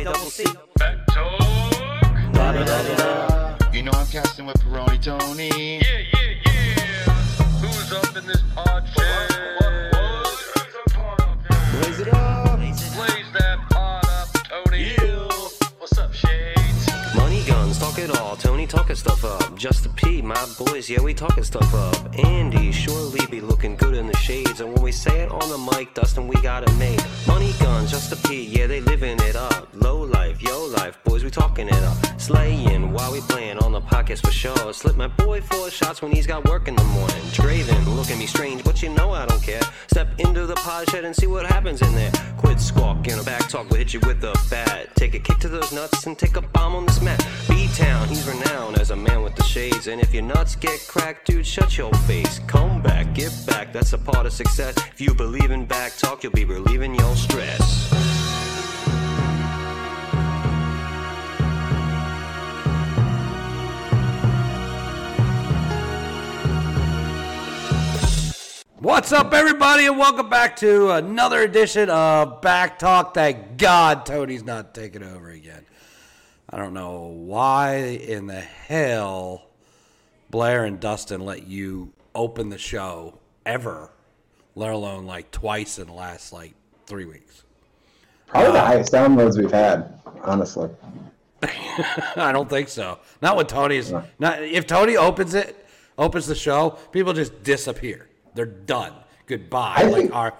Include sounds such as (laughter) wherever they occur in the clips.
A double C. BACC Talk. You know I'm casting with Peroni Tony. Yeah, yeah, yeah. Who's up in this pod chat? Blaze it up. Talk it all. Tony talking stuff up. Just P, my boys, yeah, we talking stuff up. Andy surely be looking good in the shades. And when we say it on the mic, Dustin, we got it made. Money guns, just P, yeah, they living it up. Low life, yo life, boys, we talking it up. Slaying while we playing on the podcast for sure. Slip my boy four shots when he's got work in the morning. Draven, look at me strange, but you know I don't care. Step into the pod shed and see what happens in there. Quit squawking, a back talk will hit you with a bat. Take a kick to those nuts and take a bomb on this mat. B-Town, he's renowned as a man with the shades. And if your nuts get cracked, dude, shut your face. Come back, get back, that's a part of success. If you believe in back talk, you'll be relieving your stress. What's up, everybody, and welcome back to another edition of BACC Talk. Thank God Tony's not taking over again. I don't know why in the hell Blair and Dustin let you open the show ever, let alone like twice in the last like three weeks. Probably the highest downloads we've had, honestly. (laughs) I don't think so. Not with Tony's not. If Tony opens it, opens the show, people just disappear. They're done. Goodbye. I like think- our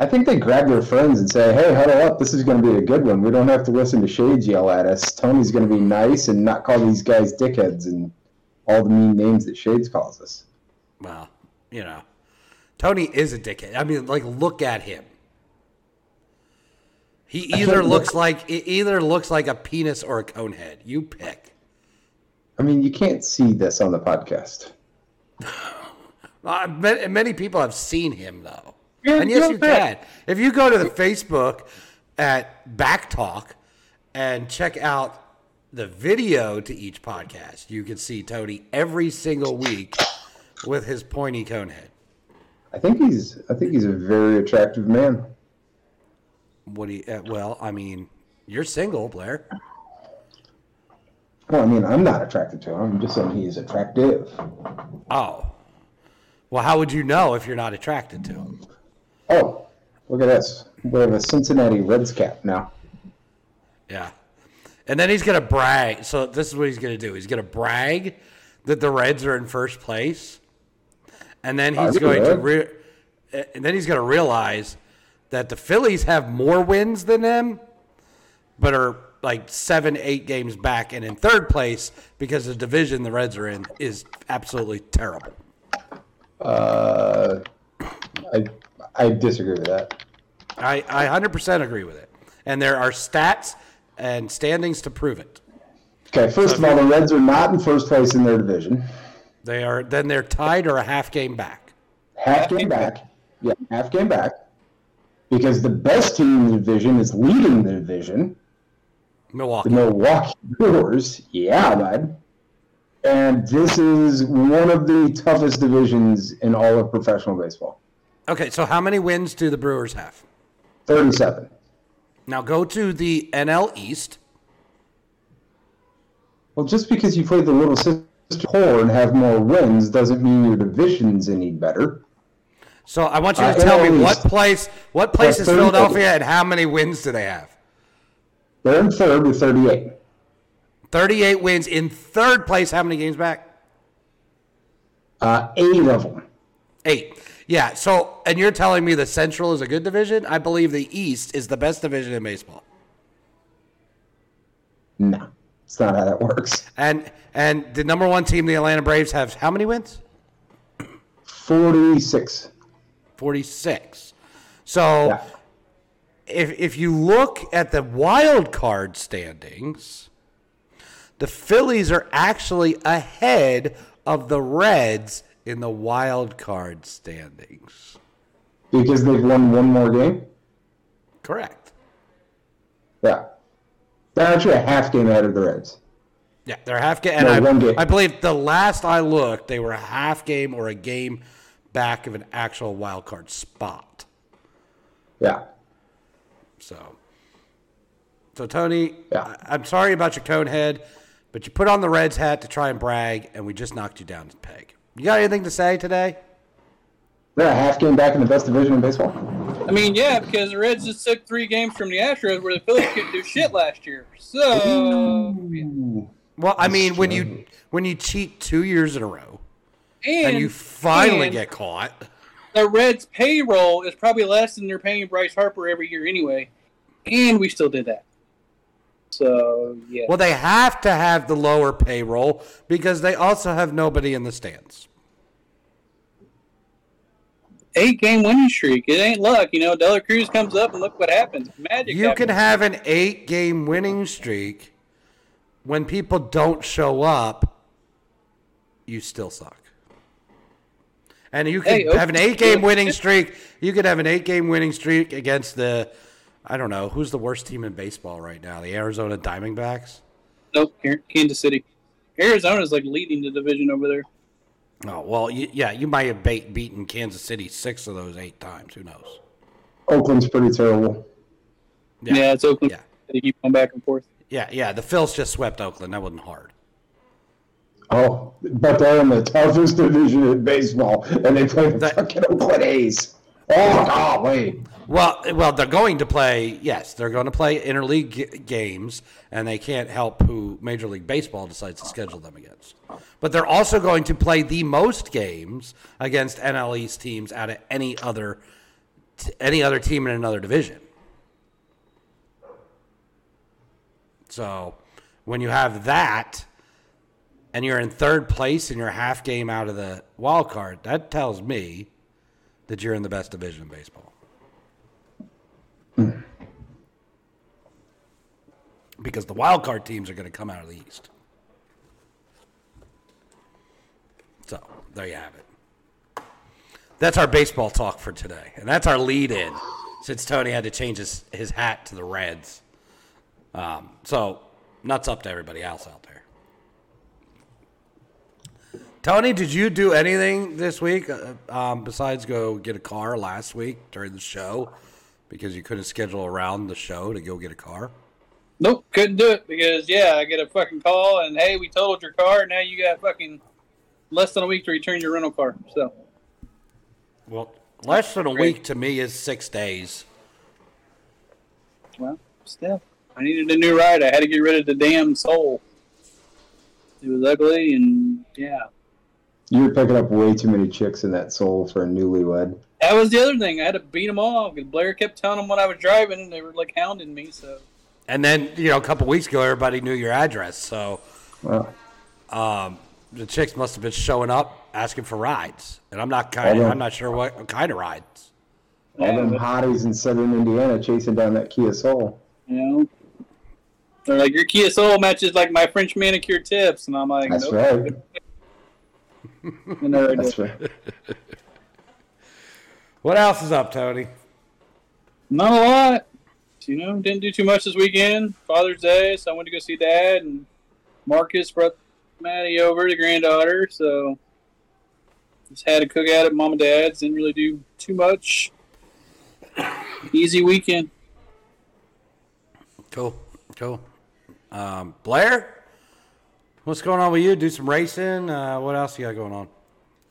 I think they grab their friends and say, "Hey, huddle up! This is going to be a good one. We don't have to listen to Shades yell at us. Tony's going to be nice and not call these guys dickheads and all the mean names that Shades calls us." well, you know, Tony is a dickhead. I mean, like, look at him. He either looks look- like he either looks like a penis or a cone head. You pick. I mean, you can't see this on the podcast. (sighs) Uh, many people have seen him though, Yeah, and yes, you ahead. can. If you go to the Facebook at BACCtalk and check out the video to each podcast, you can see Tony every single week with his pointy cone head. I think he's. I think he's a very attractive man. What do you? Uh, well, I mean, you're single, Blair. Well, I mean, I'm not attracted to him. I'm just saying he's attractive. Oh, well, how would you know if you're not attracted to him? Oh, look at this. We have a Cincinnati Reds cap now. Yeah. And then he's going to brag. So this is what he's going to do. He's going to brag that the Reds are in first place. And then he's Are going to re- and then he's going to realize that the Phillies have more wins than them but are like 7 8 games back and in third place because the division the Reds are in is absolutely terrible. Uh, I I disagree with that. I, I 100% agree with it. And there are stats and standings to prove it. Okay, first of all, the Reds are not in first place in their division. They are then they're tied or a half game back. Half game back. Yeah, half game back. Because the best team in the division is leading the division, Milwaukee. the Milwaukee Brewers. Yeah, bud. And this is one of the toughest divisions in all of professional baseball. Okay, so how many wins do the Brewers have? 37. Now go to the NL East. Well, just because you play the little sister poor and have more wins doesn't mean your division's any better. So I want you to Uh, tell me NL what place what place is 30. Philadelphia and how many wins do they have? They're in third with 38. 38 wins in third place. How many games back? Uh, eight of them. Eight. Yeah. So, and you're telling me the Central is a good division? I believe the East is the best division in baseball. No, it's not how that works. And and the number one team, the Atlanta Braves, have how many wins? 46. 46. So Yeah. if if you look at the wild card standings, the Phillies are actually ahead of the Reds in the wild card standings. Because they've won one more game? Correct. Yeah. They're actually a half game ahead of the Reds. Yeah, they're half game, and No, one I, game. I believe the last I looked, they were a half game or a game back of an actual wild card spot. Yeah. So, So Tony, Yeah. I- I'm sorry about your cone head, but you put on the Reds hat to try and brag, and we just knocked you down to peg. You got anything to say today? They're a half game back in the best division in baseball. I mean, yeah, because the Reds just took three games from the Astros where the Phillies couldn't do shit last year. So, yeah. Well, I mean, when you when you cheat two years in a row and, and you finally and get caught, the Reds' payroll is probably less than they're paying Bryce Harper every year anyway, and we still did that. So yeah, well, they have to have the lower payroll because they also have nobody in the stands. eight game winning streak. It ain't luck, you know. De La Cruz comes up and look what happens. Magic. You can have an eight game winning streak when people don't show up, you still suck. And you can Hey, have an eight game (laughs) winning streak. You could have an eight game winning streak against the, I don't know, who's the worst team in baseball right now? The Arizona Diamondbacks? Nope, Kansas City. Arizona's like leading the division over there. Oh, well, you, yeah, you might have bait, beaten Kansas City six of those eight times. Who knows? Oakland's pretty terrible. Yeah, it's Oakland. Yeah. They keep going back and forth. Yeah, yeah. The Phils just swept Oakland. That wasn't hard. Oh, but they're in the toughest division in baseball, and they play the That- fucking Oakland A's. Oh, golly. Well, well, they're going to play. Yes, they're going to play interleague g- games, and they can't help who Major League Baseball decides to schedule them against. But they're also going to play the most games against NL East teams out of any other t- any other team in another division. So, when you have that, and you're in third place and you're half game out of the wild card, that tells me that you're in the best division in baseball. because the wild card teams are going to come out of the East. So there you have it. That's our baseball talk for today, and that's our lead in. Since Tony had to change his, his hat to the Reds, um, so nuts up to everybody else out there. Tony, did you do anything this week uh, um, besides go get a car last week during the show because you couldn't schedule around the show to go get a car? Nope, couldn't do it because yeah, I get a fucking call and hey, we totaled your car. Now you got fucking less than a week to return your rental car. So Well, less than a Great. week to me is six days. well, still, I needed a new ride. I had to get rid of the damn soul. It was ugly and yeah. You were picking up way too many chicks in that soul for a newlywed. That was the other thing. I had to beat them off because Blair kept telling them what I was driving, and they were like hounding me. So And then, you know, a couple weeks ago, everybody knew your address. So Well, um, the chicks must have been showing up asking for rides. And I'm not kind Although- I'm not sure what kind of rides. all them Yeah, hotties in southern Indiana chasing down that Kia Soul. you know, they're like your Kia Soul matches like my French manicure tips, and I'm like, That's nope. right. And they're That's like, right. (laughs) What else is up, Tony? Not a lot. You know, didn't do too much this weekend. Father's Day, so I went to go see Dad, and Marcus brought Maddie over, the granddaughter. So just had a cookout at Mom and Dad's. Didn't really do too much. Easy weekend. Cool. Cool. Um, Blair? What's going on with you? Do some racing? Uh, what else you got going on?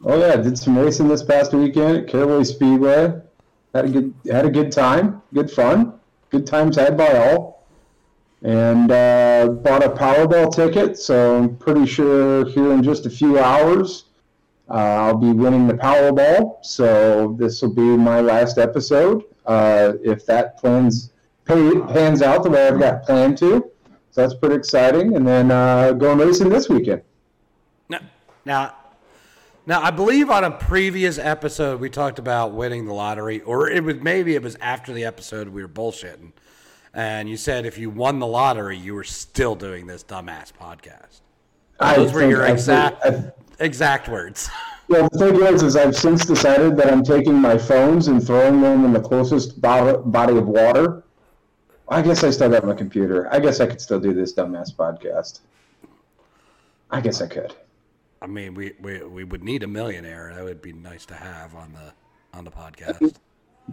Oh yeah, did some racing this past weekend at Caraway Speedway. Had a good had a good time, good fun, good times had by all. And uh, bought a Powerball ticket, so I'm pretty sure here in just a few hours uh, I'll be winning the Powerball. So this will be my last episode uh, if that plans pay, pans out the way I've got planned to. So that's pretty exciting. And then uh, going racing this weekend. Now, now, now, I believe on a previous episode we talked about winning the lottery, or it was maybe it was after the episode we were bullshitting, and you said if you won the lottery, you were still doing this dumbass podcast. I Those were your exact I- exact words. (laughs) Well, the thing is, is I've since decided that I'm taking my phones and throwing them in the closest body of water. I guess I still got my computer. I guess I could still do this dumbass podcast. I guess I could. I mean, we, we we would need a millionaire. That would be nice to have on the on the podcast.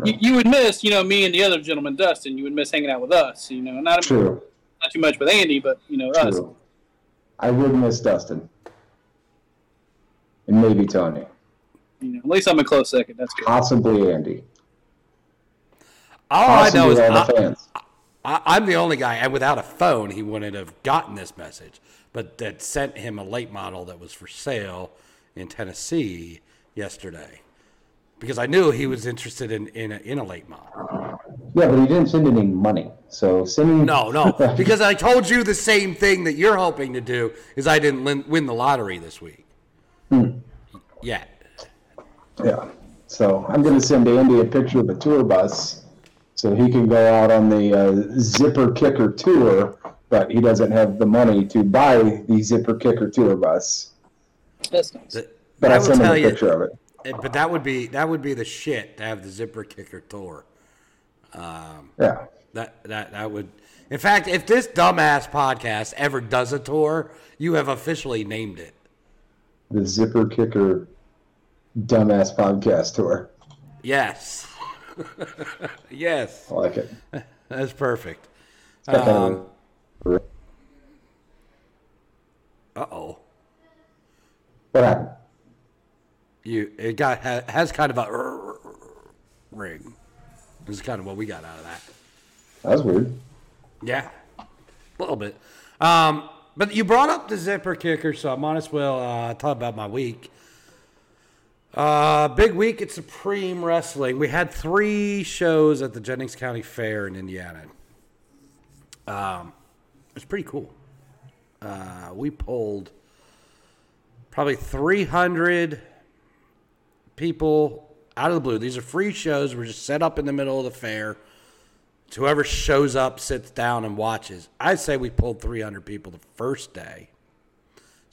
you, you would miss, you know, me and the other gentleman, Dustin. You would miss hanging out with us. You know, not True. not too much with Andy, but you know, us. True. I would miss Dustin. And maybe Tony. You know, at least I'm a close second. That's good. Possibly Andy. All I know Possibly is all the I, fans. I, I'm the only guy, and without a phone, he wouldn't have gotten this message. But that sent him a late model that was for sale in Tennessee yesterday, because I knew he was interested in in a, in a late model. Yeah, but he didn't send any money. So sending No, no, (laughs) because I told you the same thing that you're hoping to do is I didn't win, win the lottery this week. Hmm. Yet. Yeah. So I'm going to send Andy a picture of a tour bus so he can go out on the uh, Zipper Kicker tour, but he doesn't have the money to buy the Zipper Kicker tour bus. That's nice. The- But I I'll send him tell a you, picture of it. eh, but that would be that would be the shit to have the zipper kicker tour. Yeah. That that that would. In fact, if this dumbass podcast ever does a tour, you have officially named it. The Zipper Kicker dumbass podcast tour. Yes. (laughs) yes, I like it. that's perfect. Um, Uh oh. what happened? You it got has kind of a ring. This is kind of what we got out of that. That was weird. Yeah, a little bit. Um, but you brought up the zipper kicker, so I might as well uh, talk about my week. Uh, big week at Supreme Wrestling. We had three shows at the Jennings County Fair in Indiana. Um, it was pretty cool. Uh, we pulled probably 300 people out of the blue. These are free shows. We're just set up in the middle of the fair. So whoever shows up sits down and watches. I'd say we pulled 300 people the first day.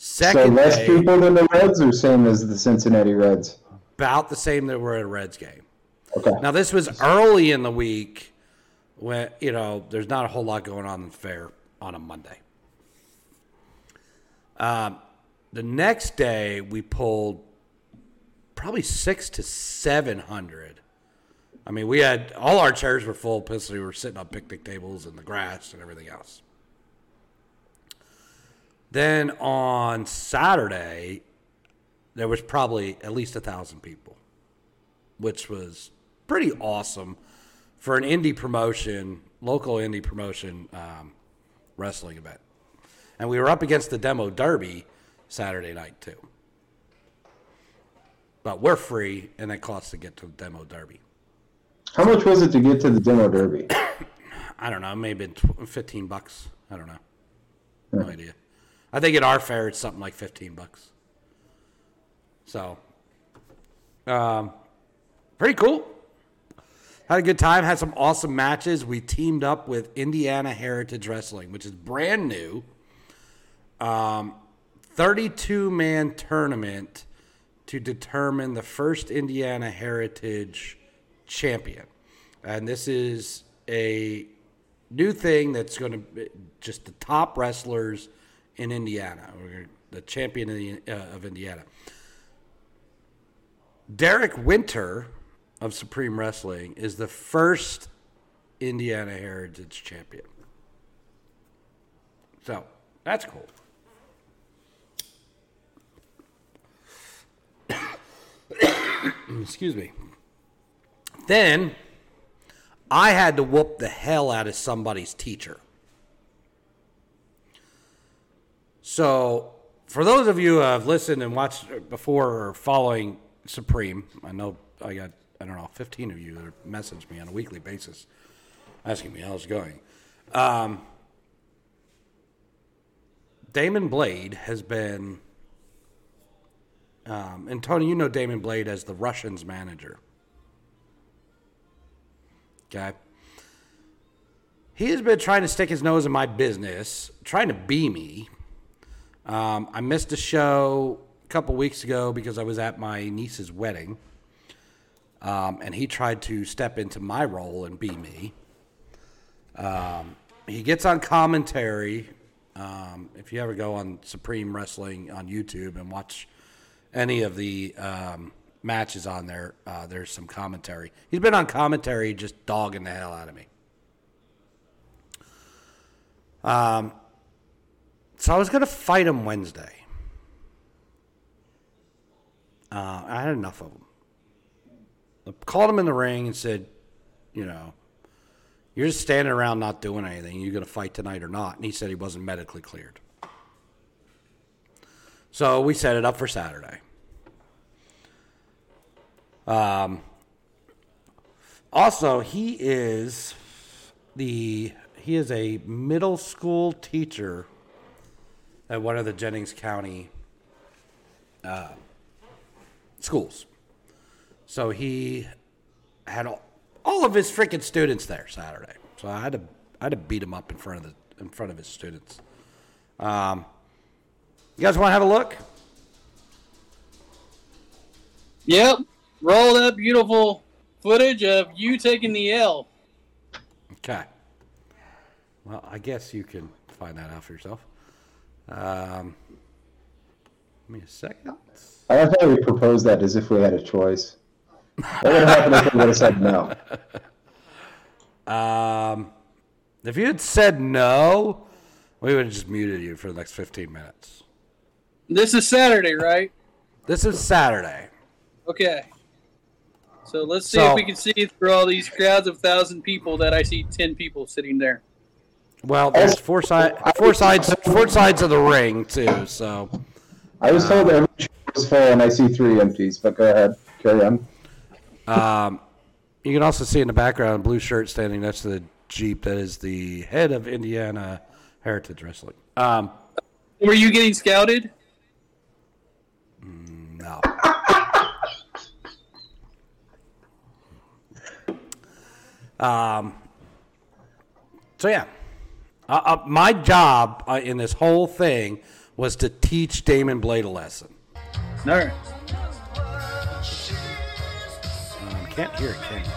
So less day, people than the Reds, or same as the Cincinnati Reds? about the same that were at a Reds game. Okay. Now this was early in the week when you know there's not a whole lot going on in the fair on a Monday. Um, the next day we pulled probably six to seven hundred. I mean, we had all our chairs were full because we were sitting on picnic tables in the grass and everything else. Then on Saturday, there was probably at least a thousand people, which was pretty awesome for an indie promotion, local indie promotion um, wrestling event. And we were up against the demo derby Saturday night too. But we're free, and it costs to get to the demo derby. How much was it to get to the demo derby? (coughs) I don't know, maybe fifteen bucks. I don't know, no idea. I think at our fair it's something like fifteen bucks. So, um, pretty cool. Had a good time. Had some awesome matches. We teamed up with Indiana Heritage Wrestling, which is brand new. Um, 32 man tournament to determine the first Indiana Heritage champion. And this is a new thing that's going to be just the top wrestlers in Indiana, the champion of, the, uh, of Indiana. Derek Winter of Supreme Wrestling is the first Indiana Heritage champion. So that's cool. (coughs) Excuse me. Then I had to whoop the hell out of somebody's teacher. So, for those of you who have listened and watched before or following Supreme, I know I got, I don't know, 15 of you that message me on a weekly basis asking me how's it going. Um, Damon Blade has been, um, and Tony, you know Damon Blade as the Russians manager. Okay. He has been trying to stick his nose in my business, trying to be me. Um, I missed a show a couple weeks ago because I was at my niece's wedding. Um, and he tried to step into my role and be me. Um, he gets on commentary. Um, if you ever go on Supreme Wrestling on YouTube and watch any of the um, matches on there, uh, there's some commentary. He's been on commentary, just dogging the hell out of me. Um, so I was gonna fight him Wednesday. Uh, I had enough of him. I called him in the ring and said, you know, you're just standing around not doing anything. You're gonna fight tonight or not? And he said he wasn't medically cleared. So we set it up for Saturday. Um, also, he is the he is a middle school teacher at one of the Jennings County uh, schools. So he had all, all of his freaking students there Saturday. So I had to I had to beat him up in front of the in front of his students. Um, you guys want to have a look? Yep. Roll that beautiful footage of you taking the L. Okay. Well, I guess you can find that out for yourself. Um, give me a second. I thought we proposed that as if we had a choice. What would have happened if we would have said no? Um, if you had said no, we would have just muted you for the next 15 minutes. This is Saturday, right? This is Saturday. Okay. So let's see So- if we can see through all these crowds of thousand people that I see ten people sitting there. Well, there's four side, four sides, four sides of the ring too. So, I was told every chair was full and I see three empties, but go ahead. Carry on. um, you can also see in the background a blue shirt standing next to the jeep. That is the head of Indiana Heritage Wrestling. Um, Were you getting scouted? No. (laughs) um. So yeah, uh, uh, my job uh, in this whole thing was to teach Damon Blade a lesson. No. Um, can't hear it, can you?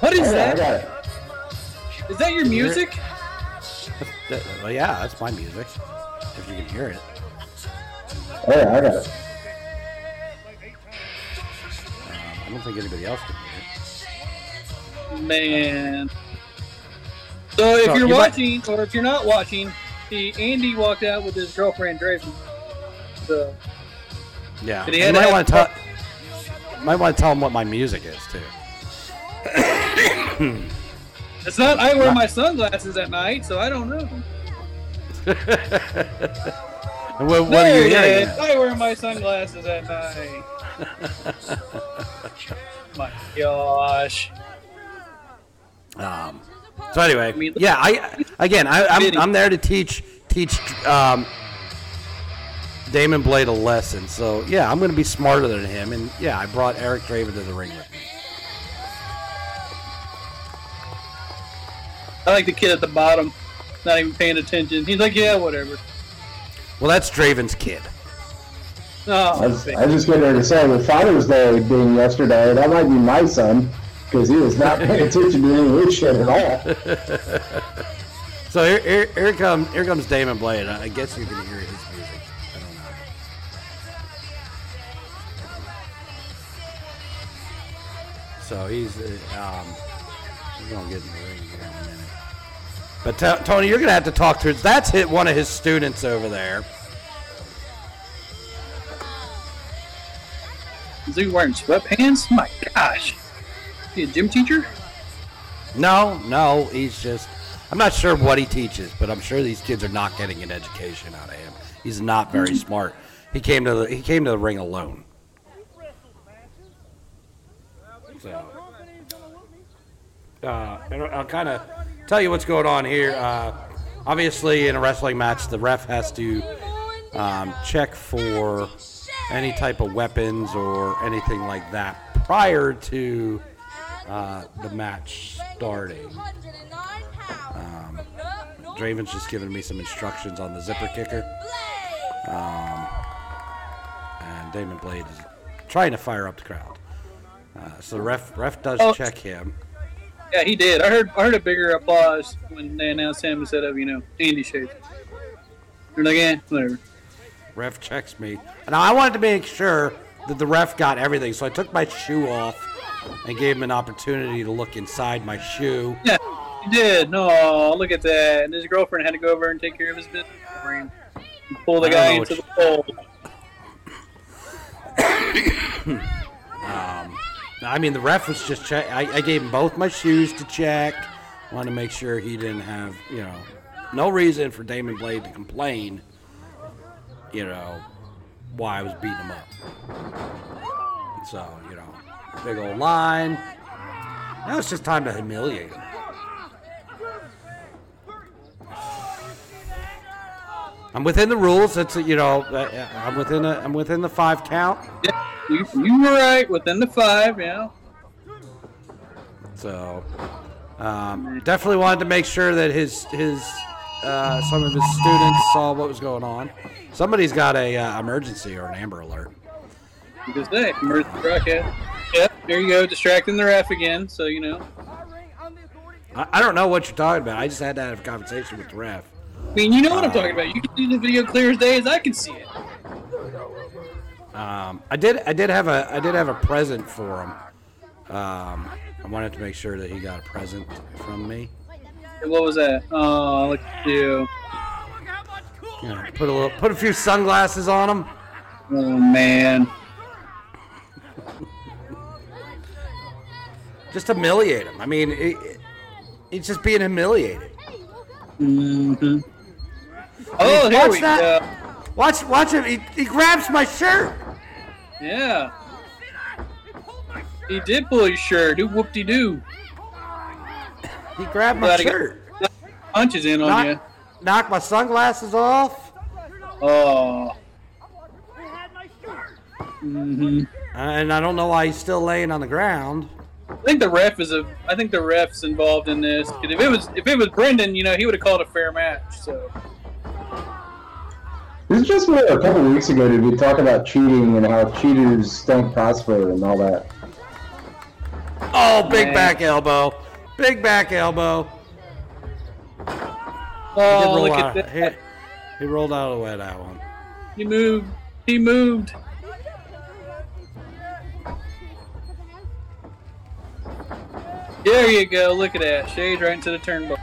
What is yeah, I that? it. Is that your music? Well, yeah, that's my music. If you can hear it. Oh, yeah, I got it. Um, I don't think anybody else can hear it. Man. So if So, you're you might- watching, or if you're not watching, the Andy walked out with his girlfriend Draven. So Yeah, But he you had to might want to tell. (laughs) Might want to tell him what my music is too. (coughs) it's not. I wear my sunglasses at night, so I don't know. (laughs) And what, what are you There hearing? is. I wear my sunglasses at night. (laughs) my gosh. Um, so anyway, yeah, I again, I, I'm, I'm there to teach teach um, Damon Blade a lesson. So yeah, I'm going to be smarter than him, and yeah, I brought Eric Draven to the ring with me. I like the kid at the bottom, not even paying attention. He's like, yeah, whatever. Well, that's Draven's kid. I Oh, was, I was just getting ready to say, with Father's Day being yesterday, that might be my son, because he was not paying attention to any of this shit at all. (laughs) So here, here, here comes here comes Damon Blade. I guess you can hear his music. I don't know. So he's uh, um, he's gonna get in the ring here in a minute. But t- Tony, you're gonna have to talk to. That's hit one of his students over there. is he wearing sweatpants? My gosh. He a gym teacher? No, no, he's just. I'm not sure what he teaches, but I'm sure these kids are not getting an education out of him. He's not very smart. He came to the he came to the ring alone. So, uh, and I'll kind of tell you what's going on here. Uh, obviously, in a wrestling match, the ref has to um, check for any type of weapons or anything like that prior to uh, the match starting. Um, Draven's just giving me some instructions on the zipper kicker. Um, and Damon Blade is trying to fire up the crowd. Uh, so the ref ref does Oh. check him. Yeah, he did. I heard I heard a bigger applause when they announced him instead of, you know, Andy Shades. They're like, eh, whatever. Ref checks me. And I wanted to make sure that the ref got everything, so I took my shoe off and gave him an opportunity to look inside my shoe. Yeah, he did. No, look at that. And his girlfriend had to go over and take care of his business for him. And pull the guy into the what pole. Um, I mean, the ref was just check. I, I gave him both my shoes to check. Wanted to make sure he didn't have, you know, no reason for Damon Blade to complain. You know, why I was beating him up. So, you know, big old line. Now it's just time to humiliate him. I'm within the rules. It's you know, uh, I'm within a, I'm within the five count. Yeah, you, you were right. Within the five, yeah. So um, definitely wanted to make sure that his his uh, some of his students saw what was going on. Somebody's got a uh, emergency or an Amber Alert. Because they emergency broadcast. There you go, distracting the ref again. So you know. I, I don't know what you're talking about. I just had to have a conversation with the ref. I mean, you know what I'm talking about. You can see the video clear as day as I can see it. Um, I did I did have a I did have a present for him. Um, I wanted to make sure that he got a present from me. What was that? Oh, look at you. Know, put a little put a few sunglasses on him. Oh man. Just humiliate him. I mean, it, it, it's just being humiliated. hmm Oh, here Watch we that. go. Watch watch him. He, he grabs my shirt. Yeah. He did pull his shirt. Do whoop de doo. He grabbed my Glad he got- shirt. Punches in on you. Knock, my sunglasses off. Oh. Mm-hmm. And I don't know why he's still laying on the ground. I think the ref is a. I think the ref's involved in this. 'Cause if it was if it was Brendan, you know, he would have called a fair match. So This is just what a couple weeks ago did we talk about cheating and how cheaters don't prosper and all that. Oh, big Man. back elbow. Big back elbow. Oh, roll look out. at that. He, he rolled out of the way that one. He moved. He moved. There you go. Look at that. Shades right into the turnbuckle.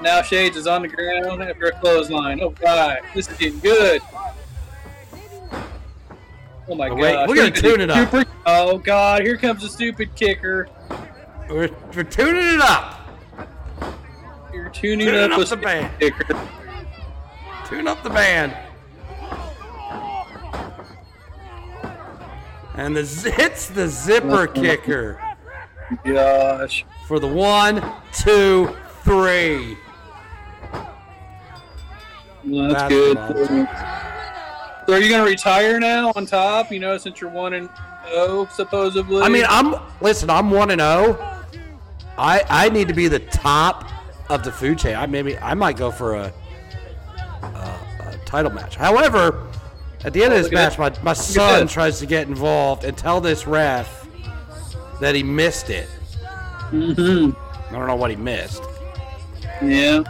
Now Shades is on the ground after a clothesline. Oh God, this is getting good. Oh my Oh, wait, God! we're gonna tune it up. Oh God, here comes the stupid kicker. We're, we're tuning it up. You're tuning Tuning up up with the band. kicker. Tune up the band. And the z- hits the zipper (laughs) kicker Gosh. for the one, two, three. Well, that's Basketball. good. So are you gonna retire now on top? You know, since you're one and oh, supposedly. I mean, I'm listen. I'm one and zero. I I need to be the top of the food chain. I maybe I might go for a, a, a title match. However, at the end of oh, this look match, my, my son tries to get involved and tell this ref that he missed it. hmm I don't know what he missed. Yeah.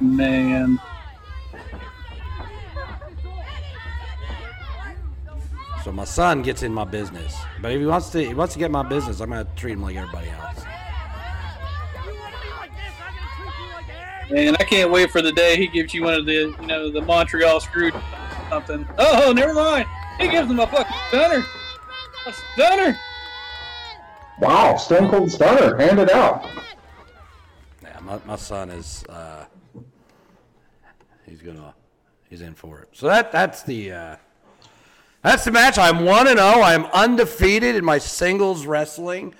Man. So my son gets in my business. But if he wants to, he wants to get my business. I'm gonna treat him like everybody else. Man, I can't wait for the day he gives you one of the, you know, the Montreal screw something. Oh, never mind. He gives him a fucking stunner. A stunner. Wow, Stone Cold Stunner, hand it out. Yeah, my, my son is. Uh, he's gonna. He's in for it. So that that's the. Uh, that's the match. I'm one and zero. I'm undefeated in my singles wrestling.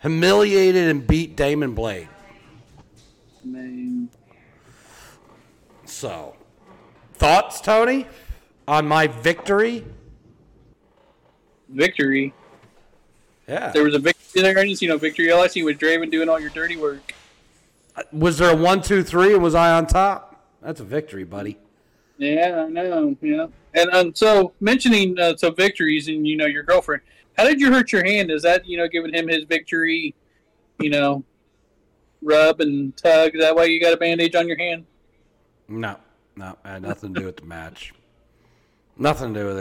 Humiliated and beat Damon Blade. Man. So, thoughts, Tony, on my victory? Victory. Yeah. There was a victory there. I didn't see no victory. All I see was Draven doing all your dirty work. Was there a one, two, three, and was I on top? That's a victory, buddy. Yeah, I know. Yeah, and um, so mentioning uh, so victories and you know your girlfriend. How did you hurt your hand? Is that you know giving him his victory? You know, rub and tug. Is that why you got a bandage on your hand? No, no, it had nothing to do with the match. Nothing to do with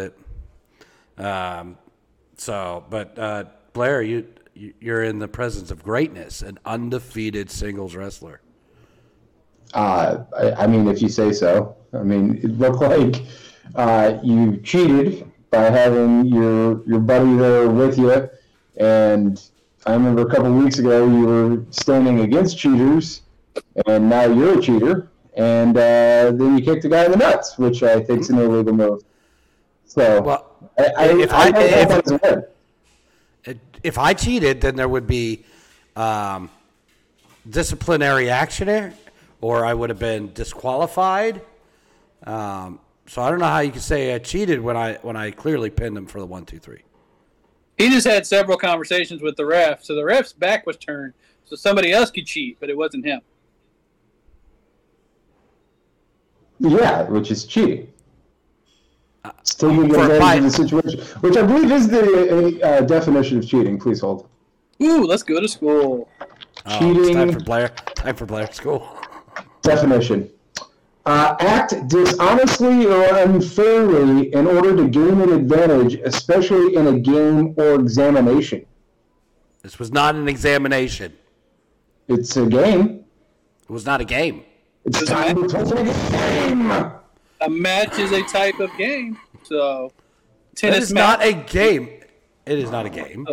it. Um, so, but uh, Blair, you you- you're in the presence of greatness, an undefeated singles wrestler. Uh, I, I mean, if you say so. I mean, it looked like uh, you cheated by having your your buddy there with you, and I remember a couple weeks ago you were standing against cheaters, and now you're a cheater, and uh, then you kicked a guy in the nuts, which I think is an illegal move. So, Well, I, I, if I, I- don't if- if that's a win. it- if I cheated, then there would be um, disciplinary action there, or I would have been disqualified. Um, so I don't know how you can say I cheated when I when I clearly pinned him for the one, two, three. He just had several conversations with the ref, so the ref's back was turned, so somebody else could cheat, but it wasn't him. Yeah, which is cheating. Taking for advantage fight. of the situation, which I believe is the uh, definition of cheating. Please hold. Ooh, let's go to school. Oh, it's Cheating. time for Blair. Time for Blair school. Definition. Uh, act dishonestly or unfairly in order to gain an advantage, especially in a game or examination. This was not an examination. It's a game. It was not a game. It's Does it time to play the game. A match is a type of game, so It tennis is match. not a game. It is not a game.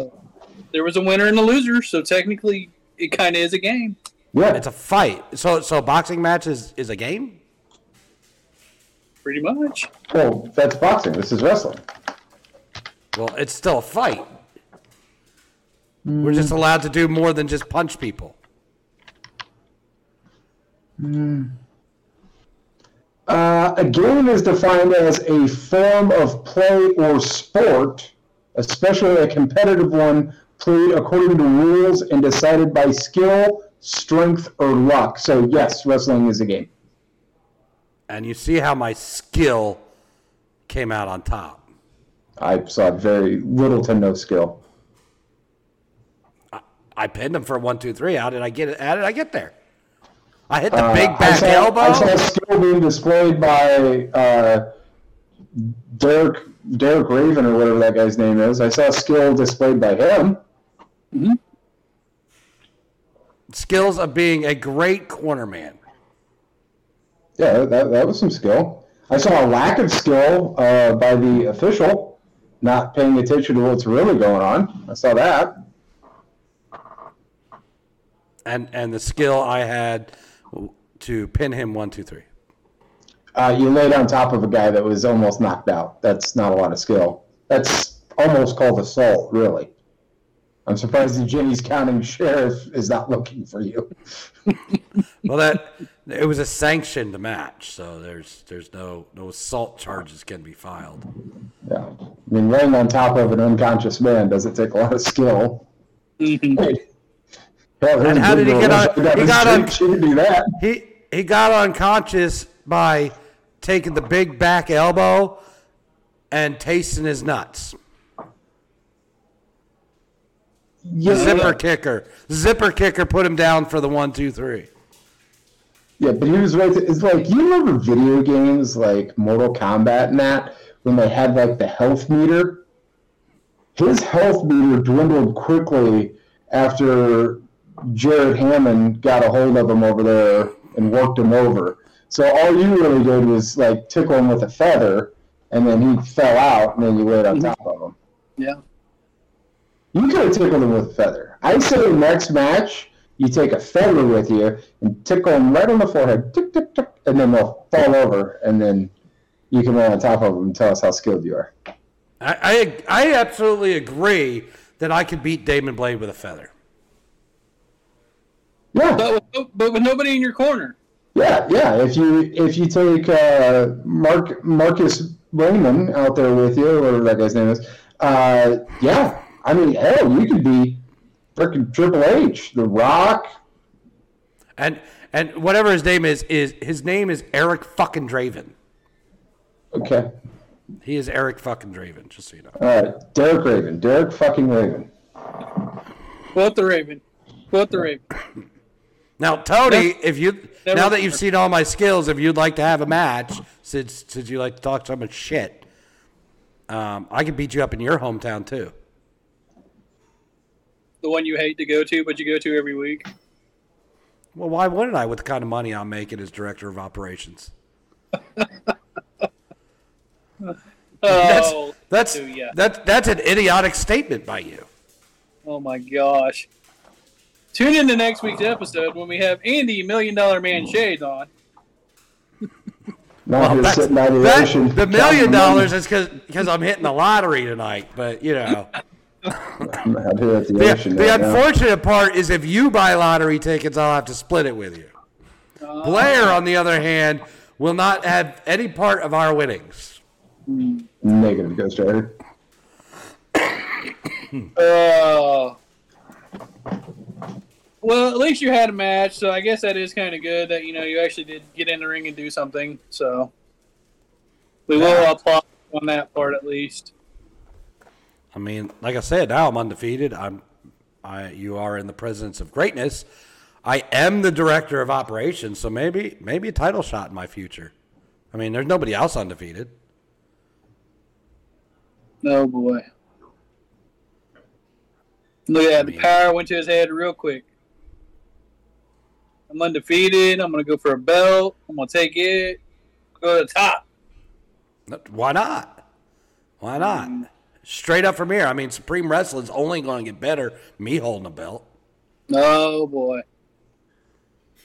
there was a winner and a loser, so technically it kind of is a game. Yeah, It's a fight. So so a boxing match is, is a game? Pretty much. well, that's boxing. This is wrestling. Well, it's still a fight. We're just allowed to do more than just punch people. Hmm. Uh, a game is defined as a form of play or sport, especially a competitive one, played according to rules and decided by skill, strength, or luck. So, yes, wrestling is a game. And you see how my skill came out on top. I saw very little to no skill. I pinned him for one, two, three. How did I get it? How did I get there? I hit the Uh, big I back saw, elbow. I saw skill being displayed by uh, Derek Derek Raven or whatever that guy's name is. I saw skill displayed by him. Skills of being a great corner man. Yeah, that, that was some skill. I saw a lack of skill uh, by the official, not paying attention to what's really going on. I saw that. And and the skill I had to pin him one, two, three. Uh, you laid on top of a guy that was almost knocked out. That's not a lot of skill. That's almost called assault, really. I'm surprised the Jennings County Sheriff is not looking for you. (laughs) (laughs) Well, that it was a sanctioned match, so there's there's no no assault charges can be filed. Yeah. I mean, laying on top of an unconscious man doesn't take a lot of skill. (laughs) Hell, And how did he get girl on- he got street, on- She didn't that. He he got unconscious by taking the big back elbow and tasting his nuts. Yeah, Zipper kicker, zipper kicker put him down for the one, two, three. Yeah, but he was right. To, it's like you remember video games like Mortal Kombat and that when they had like the health meter. His health meter dwindled quickly after Jared Hammond got a hold of him over there and worked him over. So all you really did was like tickle him with a feather, and then he fell out, and then you laid on mm-hmm. top of him. Yeah. You could have tickled him with a feather. I say next match, you take a feather with you and tickle him right on the forehead, tick, tick, tick, and then they'll fall over, and then you can lay on top of them and tell us how skilled you are. I, I I absolutely agree that I could beat Damon Blade with a feather. Yeah, But with, but with nobody in your corner. yeah, yeah. If you if you take uh, Mark Marcus Raymond out there with you, whatever that guy's name is, uh, yeah. I mean, hell, you could be freaking Triple H, The Rock. And and whatever his name is is his name is Eric fucking Draven. Okay, He is Eric fucking Draven, just so you know. all right, Derek Raven, Derek fucking Raven. Quote the Raven. Quote the Raven. (laughs) Now, Tony, Never- if you never- now that you've seen all my skills, if you'd like to have a match, since since you like to talk so much shit, um, I can beat you up in your hometown too. The one you hate to go to, but you go to every week. Well, why wouldn't I with the kind of money I'm making as director of operations? (laughs) Oh, That's do ya. that that's an idiotic statement by you. oh my gosh. Tune in to next week's episode when we have Andy Million Dollar Man Shades on. Now you're That's- sitting by the that- ocean. the counting million money. dollars is because I'm hitting the lottery tonight. But you know, I'm out here at the, the, ocean the right now. unfortunate part is if you buy lottery tickets, I'll have to split it with you. Blair, on the other hand, will not have any part of our winnings. Negative Ghost Rider. Uh, well, at least you had a match, so I guess that is kind of good that you know you actually did get in the ring and do something. So we will applaud on that part at least. I mean, like I said, now I'm undefeated. I'm, I, you are in the presence of greatness. I am the director of operations, so maybe, maybe a title shot in my future. I mean, there's nobody else undefeated. Oh boy. Look at that. The power went to his head real quick. I'm undefeated. I'm going to go for a belt. I'm going to take it. Go to the top. Why not? Why not? Straight up from here. I mean, Supreme Wrestling's only going to get better. Me holding a belt. Oh boy.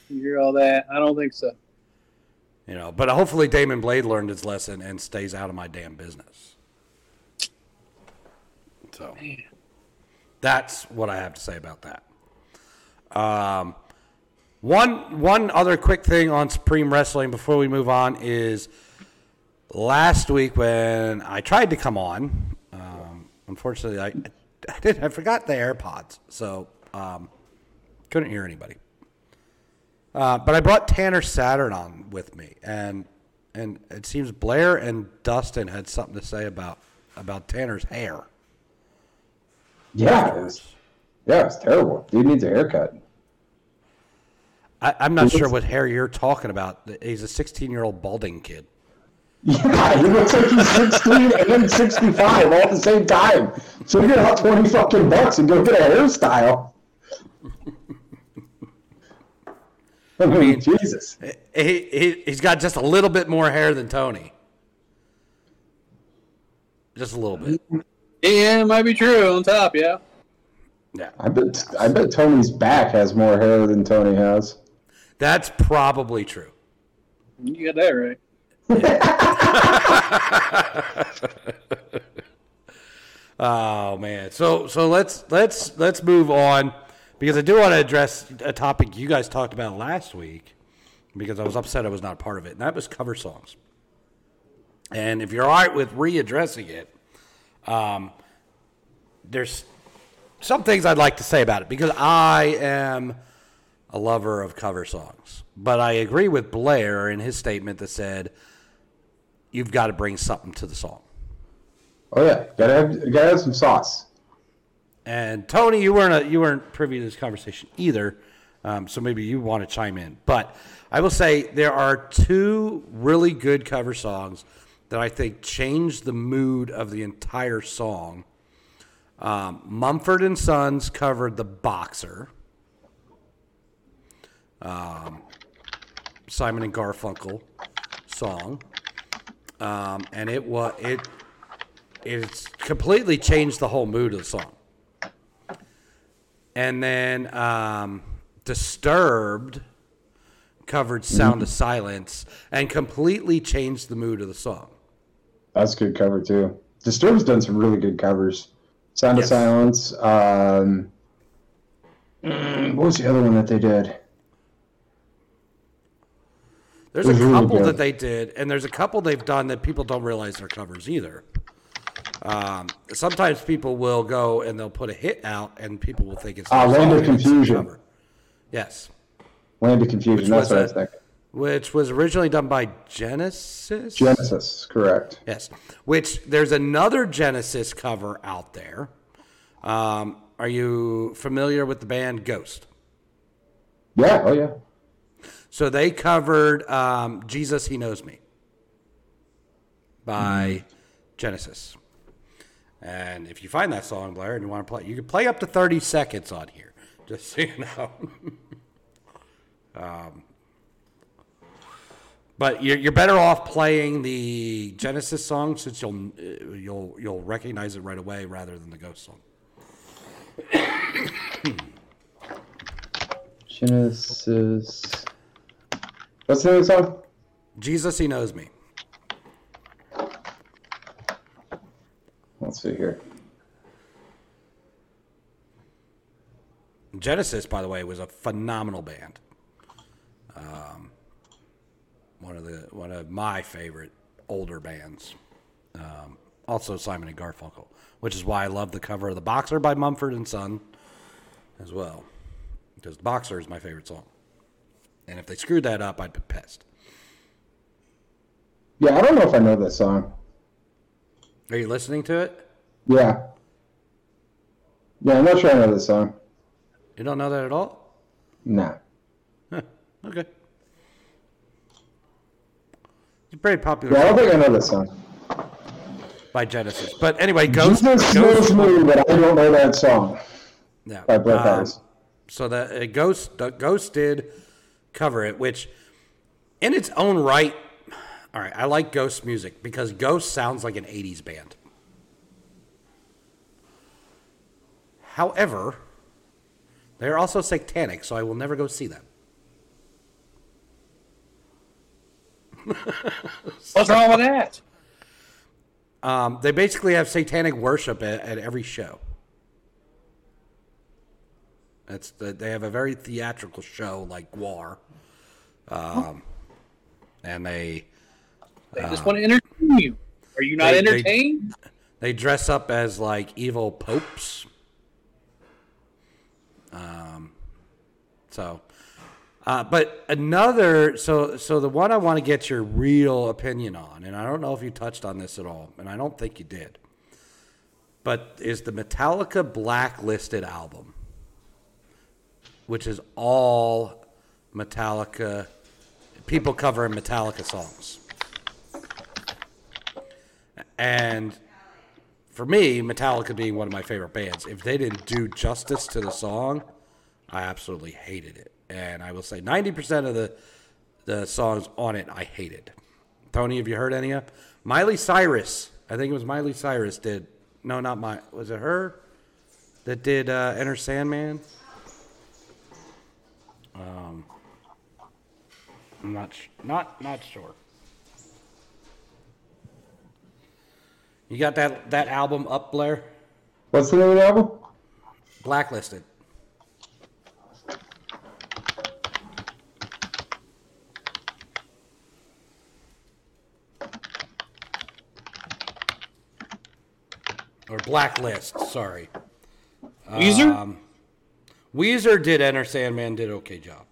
You hear all that? I don't think so. You know, but hopefully Damon Blade learned his lesson and stays out of my damn business. So that's what I have to say about that. Um, one one other quick thing on Supreme Wrestling before we move on is last week when I tried to come on, um, unfortunately I I, did, I forgot the AirPods, so um, couldn't hear anybody. Uh, but I brought Tanner Saturn on with me, and and it seems Blair and Dustin had something to say about about Tanner's hair. Yeah, it was, yeah, it's terrible. Dude needs a haircut. I, I'm not sure what hair you're talking about. He's a 16 year old balding kid. Yeah, he looks like he's 16 and then 65 all at the same time. So we get out 20 fucking bucks and go get a hairstyle. (laughs) I mean, Jesus. He, he he's got just a little bit more hair than Tony. Just a little bit. Yeah, it might be true on top, yeah. Yeah, I bet I bet Tony's back has more hair than Tony has. That's probably true. You got that right. (laughs) Oh man. So so let's let's let's move on because I do want to address a topic you guys talked about last week because I was upset I was not a part of it, and that was cover songs. And if you're all right with readdressing it, um, there's some things I'd like to say about it because I am a lover of cover songs. But I agree with Blair in his statement that said you've got to bring something to the song. Oh yeah, gotta have gotta have some sauce. And Tony, you weren't a, you weren't privy to this conversation either, um, so maybe you want to chime in. But I will say there are two really good cover songs that I think change the mood of the entire song. Um, Mumford and Sons covered "The Boxer." Um, Simon and Garfunkel song, um, and it was it it's completely changed the whole mood of the song. And then um, Disturbed covered Sound of Silence and completely changed the mood of the song. That's a good cover too. Disturbed's done some really good covers. Sound Yes. of Silence. Um, what was the other one that they did? There's a couple that they did, and there's a couple they've done that people don't realize they're covers either. Um, sometimes people will go and they'll put a hit out, and people will think it's their Land of a Confusion. cover. Yes, Land of Confusion. Which That's what I a- was thinking. which was originally done by Genesis. Genesis, correct. Yes. Which there's another Genesis cover out there. Um, are you familiar with the band Ghost? Yeah, oh yeah. So they covered um, Jesus, He Knows Me by Genesis. And if you find that song, Blair, and you want to play, you can play up to 30 seconds on here, (laughs) just so you know. (laughs) um, but you're, you're better off playing the Genesis song since you'll uh, you'll you'll recognize it right away rather than the Ghost song. (coughs) Genesis. What's the name of the song? Jesus, He Knows Me. Let's see here. Genesis, by the way, was a phenomenal band. Um, one of the one of my favorite older bands. Um, also Simon and Garfunkel, which is why I love the cover of the Boxer by Mumford and Son, as well, because the Boxer is my favorite song. And if they screwed that up, I'd be pissed. Yeah, I don't know if I know that song. Are you listening to it? Yeah. Yeah, I'm not sure I know this song. You don't know that at all? No. Huh, okay. It's a pretty popular Yeah, I don't think I know this song. by Genesis. But anyway, Ghost. Jesus Ghost knows me, but I don't know that song Yeah. by Black Um, Eyes. so the uh, Ghost, the Ghost did cover it, which in its own right, all right, I like Ghost music because Ghost sounds like an '80s band. However, they're also satanic, so I will never go see them. (laughs) What's wrong with that? Um, they basically have satanic worship at, at every show. That's the, they have a very theatrical show like War, um, and they They just want to entertain you. Are you not They- they- entertained? they dress up as like evil popes. Um, so, uh, but another so so the one I want to get your real opinion on, and I don't know if you touched on this at all, and I don't think you did, but is the Metallica Blacklisted album, which is all Metallica people covering Metallica songs. And for me, Metallica being one of my favorite bands, if they didn't do justice to the song, I absolutely hated it. And I will say 90% of the the songs on it I hated. Tony, have you heard any of? Miley Cyrus, I think it was Miley Cyrus did. No, not my. Was it her that did uh, Enter Sandman? Um, I'm not sh- not not sure. You got that that album up, Blair? What's the name of the album? Blacklisted. Or Blacklist, sorry. Weezer? Um, Weezer did Enter Sandman, did okay job.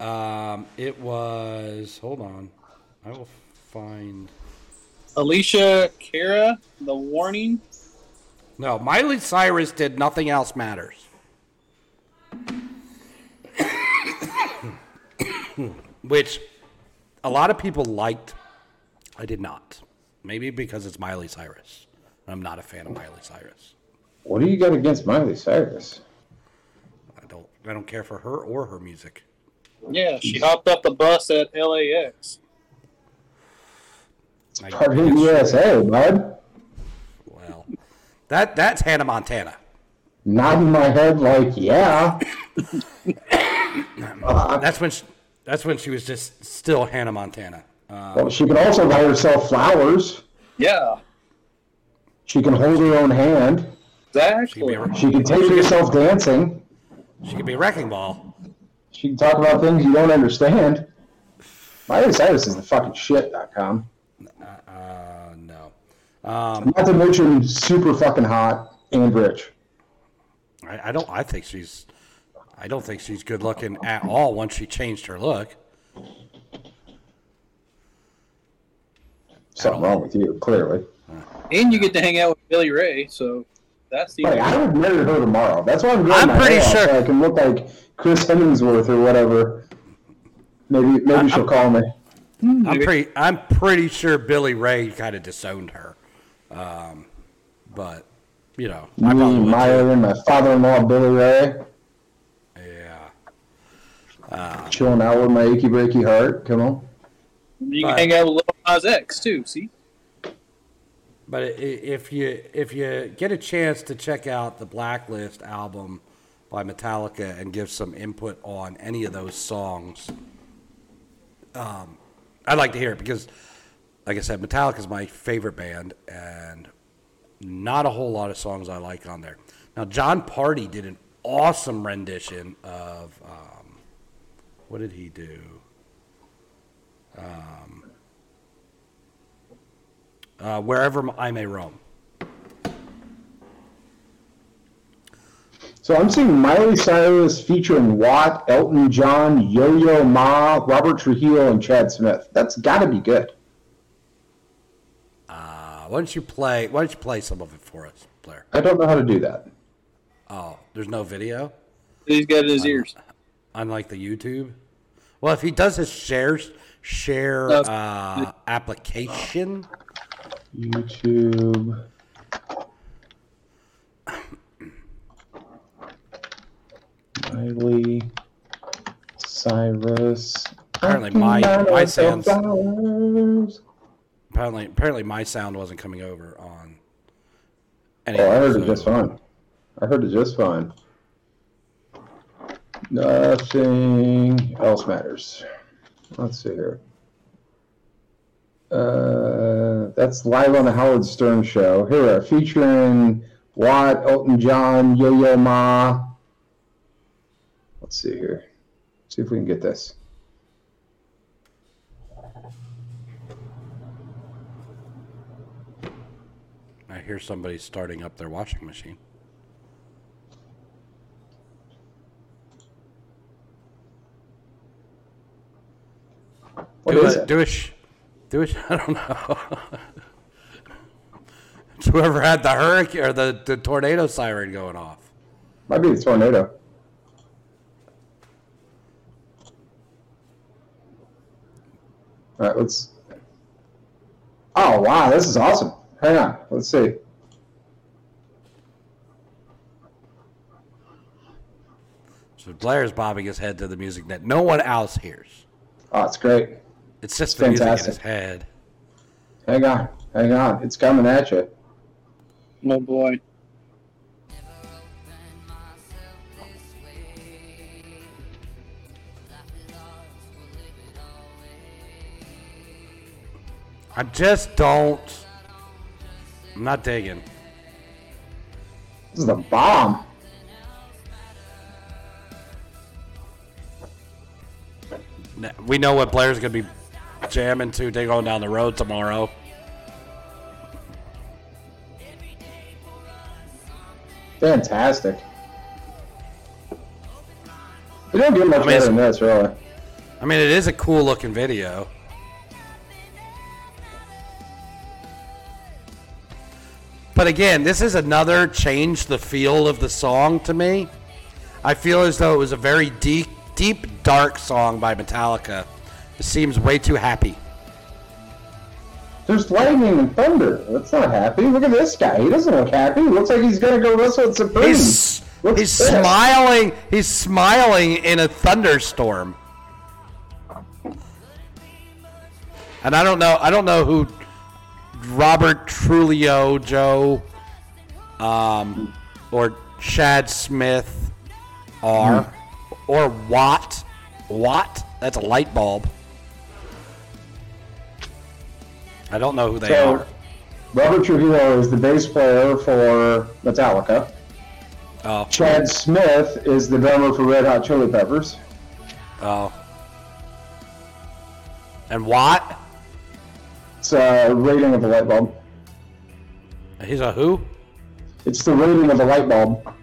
Um, it was, hold on. I will find. Alessia Cara, The Warning. No, Miley Cyrus did Nothing Else Matters. (coughs) Which a lot of people liked. I did not. Maybe because it's Miley Cyrus. I'm not a fan of Miley Cyrus. What do you got against Miley Cyrus? I don't care for her or her music. Yeah, she hopped up the bus at LAX. I Part of the guess- USA, bud. Well, that that's Hannah Montana. Nodding my head like, yeah. (coughs) That's when she, that's when she was just still Hannah Montana. Uh, Well, she can also buy herself flowers. Yeah, She can hold her own hand. exactly. be a, She can take herself dancing. She could be a wrecking ball. She can talk about things you don't understand. Miley Cyrus is the fucking shit.com. Uh, no. Um, Not to mention super fucking hot and rich. I, I don't. I think she's. I don't think she's good looking at all. Once she changed her look, Something wrong with you, clearly. And you get to hang out with Billy Ray, so That's the Like, I would marry her tomorrow. That's why I'm going I'm my pretty hair sure- so I can look like Chris Hemmingsworth or whatever. Maybe maybe she'll call me. I'm pretty. I'm pretty sure Billy Ray kind of disowned her. Um, but you know, I Me, probably would too. And my father-in-law Billy Ray, Yeah. chilling out with my achy breaky heart. Come on. You can But- hang out with Lil Nas X too. See, But if you if you get a chance to check out the Blacklist album by Metallica and give some input on any of those songs, um, I'd like to hear it because, like I said, Metallica is my favorite band, and not a whole lot of songs I like on there. Now, Jon Pardi did an awesome rendition of um, what did he do? Uh, wherever I may roam. So I'm seeing Miley Cyrus featuring Watt, Elton John, Yo-Yo Ma, Robert Trujillo, and Chad Smith. That's got to be good. Uh, why don't you play? Why don't you play some of it for us, Blair? I don't know how to do that. Oh, there's no video, he's got it in his ears. unlike the YouTube. Well, if he does his shares share No. uh, application, YouTube. Miley Cyrus. Apparently my- my sounds- apparently, apparently my sound wasn't coming over on. Any Oh, I heard so- it just fine. I heard it just fine. Nothing else matters. Let's see here. Uh, that's live on the Howard Stern show. Here we are, featuring Watt, Elton John, Yo Yo Ma. Let's see here. See if we can get this. I hear somebody starting up their washing machine. What do is it. it? Do a. Sh- do it. (laughs) I don't know. (laughs) it's whoever had the hurricane or the, the tornado siren going off. Might be the tornado. All right, let's. Oh wow, this is awesome. Hang on, let's see. So Blair's bobbing his head to the music that no one else hears. Oh, it's great. It's just It's the music in his fantastic. head. Hang on, hang on, it's coming at you. Oh boy. I just don't. I'm not digging. This is a bomb. We know what Blair's gonna be jamming to. They going down the road tomorrow. Fantastic. We don't get much I mean, better it's- than this, really. I mean, it is a cool looking video. But again, this is another change the feel of the song to me. I feel as though it was a very deep, deep, dark song by Metallica. Seems way too happy. There's lightning and thunder. That's not happy. Look at this guy. He doesn't look happy. He looks like he's gonna go wrestle at Supreme. He's he's smiling. He's smiling in a thunderstorm. And I don't know. I don't know who Robert Trulio Joe, um, or Chad Smith are, Hmm. or Watt. Watt. That's a light bulb. I don't know who they So, are. Robert Trujillo is the bass player for Metallica. Oh, Chad Smith is the drummer for Red Hot Chili Peppers. oh. And Watt. It's uh, a rating of a light bulb. He's a who? It's the rating of a light bulb.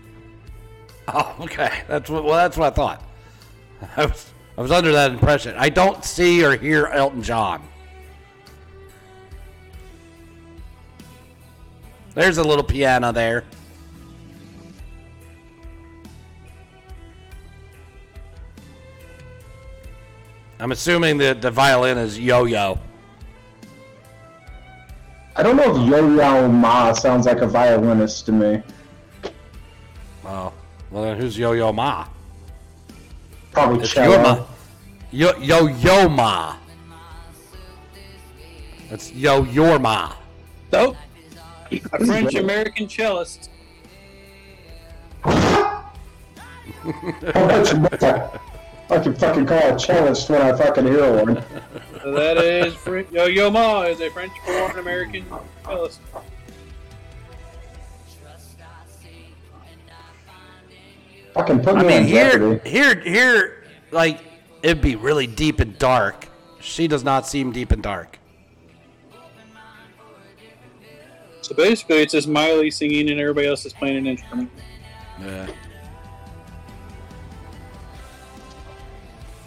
Oh, (laughs) okay. That's what. Well, that's what I thought. (laughs) I was. I was under that impression. I don't see or hear Elton John. There's a little piano there. I'm assuming that the violin is yo-yo. I don't know if Yo-Yo Ma sounds like a violinist to me. Oh, well then who's Yo-Yo Ma? Probably it's ma. Yo Yo Yo Ma. That's Yo Your Ma. Nope. A French American cellist. How much more? I can fucking call a cellist when I fucking hear one. So that is Fr- Yo Yo Ma is a French born American cellist. Fucking put me I mean, on here, Jeopardy. here, here, like it'd be really deep and dark. She does not seem deep and dark. So basically, it's just Miley singing and everybody else is playing an instrument. Yeah.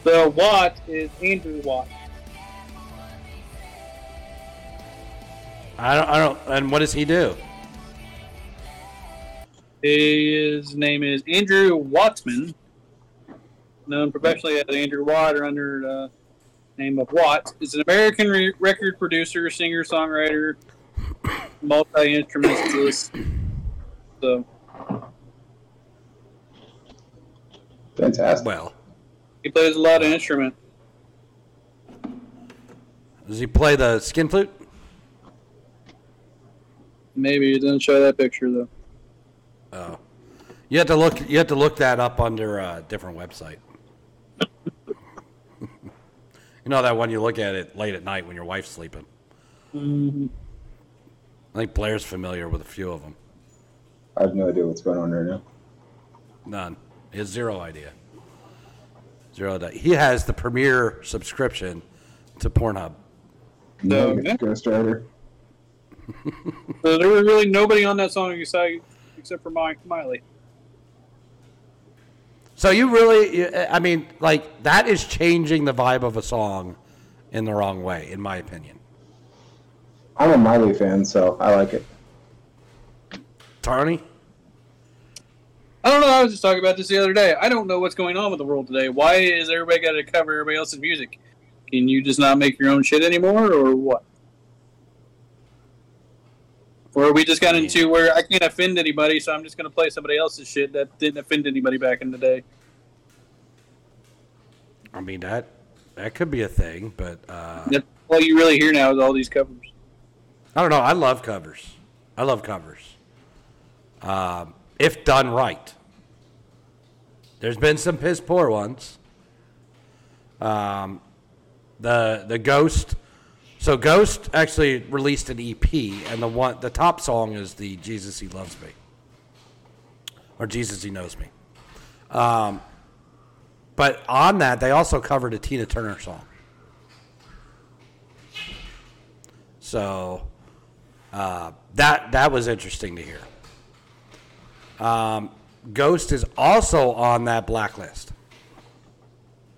The Watt is Andrew Watt. I don't, I don't. And what does he do? His name is Andrew Wotman, known professionally as Andrew Watt or under the name of Watt. Is an American re- record producer, singer, songwriter, multi instrumentalist. So Fantastic. Well, he plays a lot of instrument. does he play the skin flute? Maybe it doesn't show that picture though. Oh, you have to look. You have to look that up under a different website. (laughs) you know that one you look at it late at night when your wife's sleeping. Mm-hmm. I think Blair's familiar with a few of them. I have no idea what's going on right now. None. He has zero idea. Zero idea. He has the premier subscription to Pornhub. No, No, yeah. Ghost Rider. So there was really nobody on that song except except for Mi- Miley. So you really, I mean, like that is changing the vibe of a song in the wrong way, in my opinion. I'm a Miley fan, so I like it. Tony, I don't know. I was just talking about this the other day. I don't know what's going on with the world today. Why is everybody got to cover everybody else's music? Can you just not make your own shit anymore, or what? Or we just got into where I can't offend anybody, so I'm just going to play somebody else's shit that didn't offend anybody back in the day. I mean that that could be a thing, but uh, That's all you really hear now is all these covers. I don't know. I love covers. I love covers. Um, if done right. There's been some piss poor ones. Um, the the Ghost. So Ghost actually released an EP, and the one the top song is the Jesus He Loves Me, or Jesus He Knows Me. Um, but on that, they also covered a Tina Turner song. So uh, that that was interesting to hear. Um, Ghost is also on that blacklist,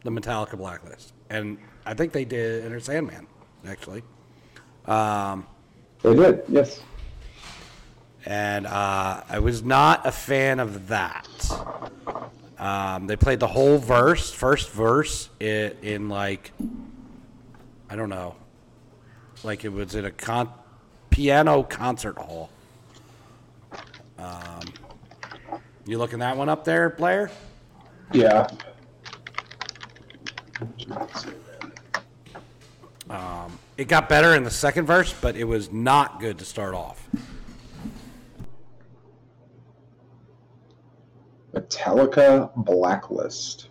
the Metallica blacklist, and I think they did Enter Sandman actually. Um, They did, yes. and uh, I was not a fan of that. Um, they played the whole verse, first verse, in, in like, I don't know, like it was in a con- piano concert hall. Um, you looking that one up there, Blair? Yeah. It got better in the second verse, but it was not good to start off. Metallica Blacklist.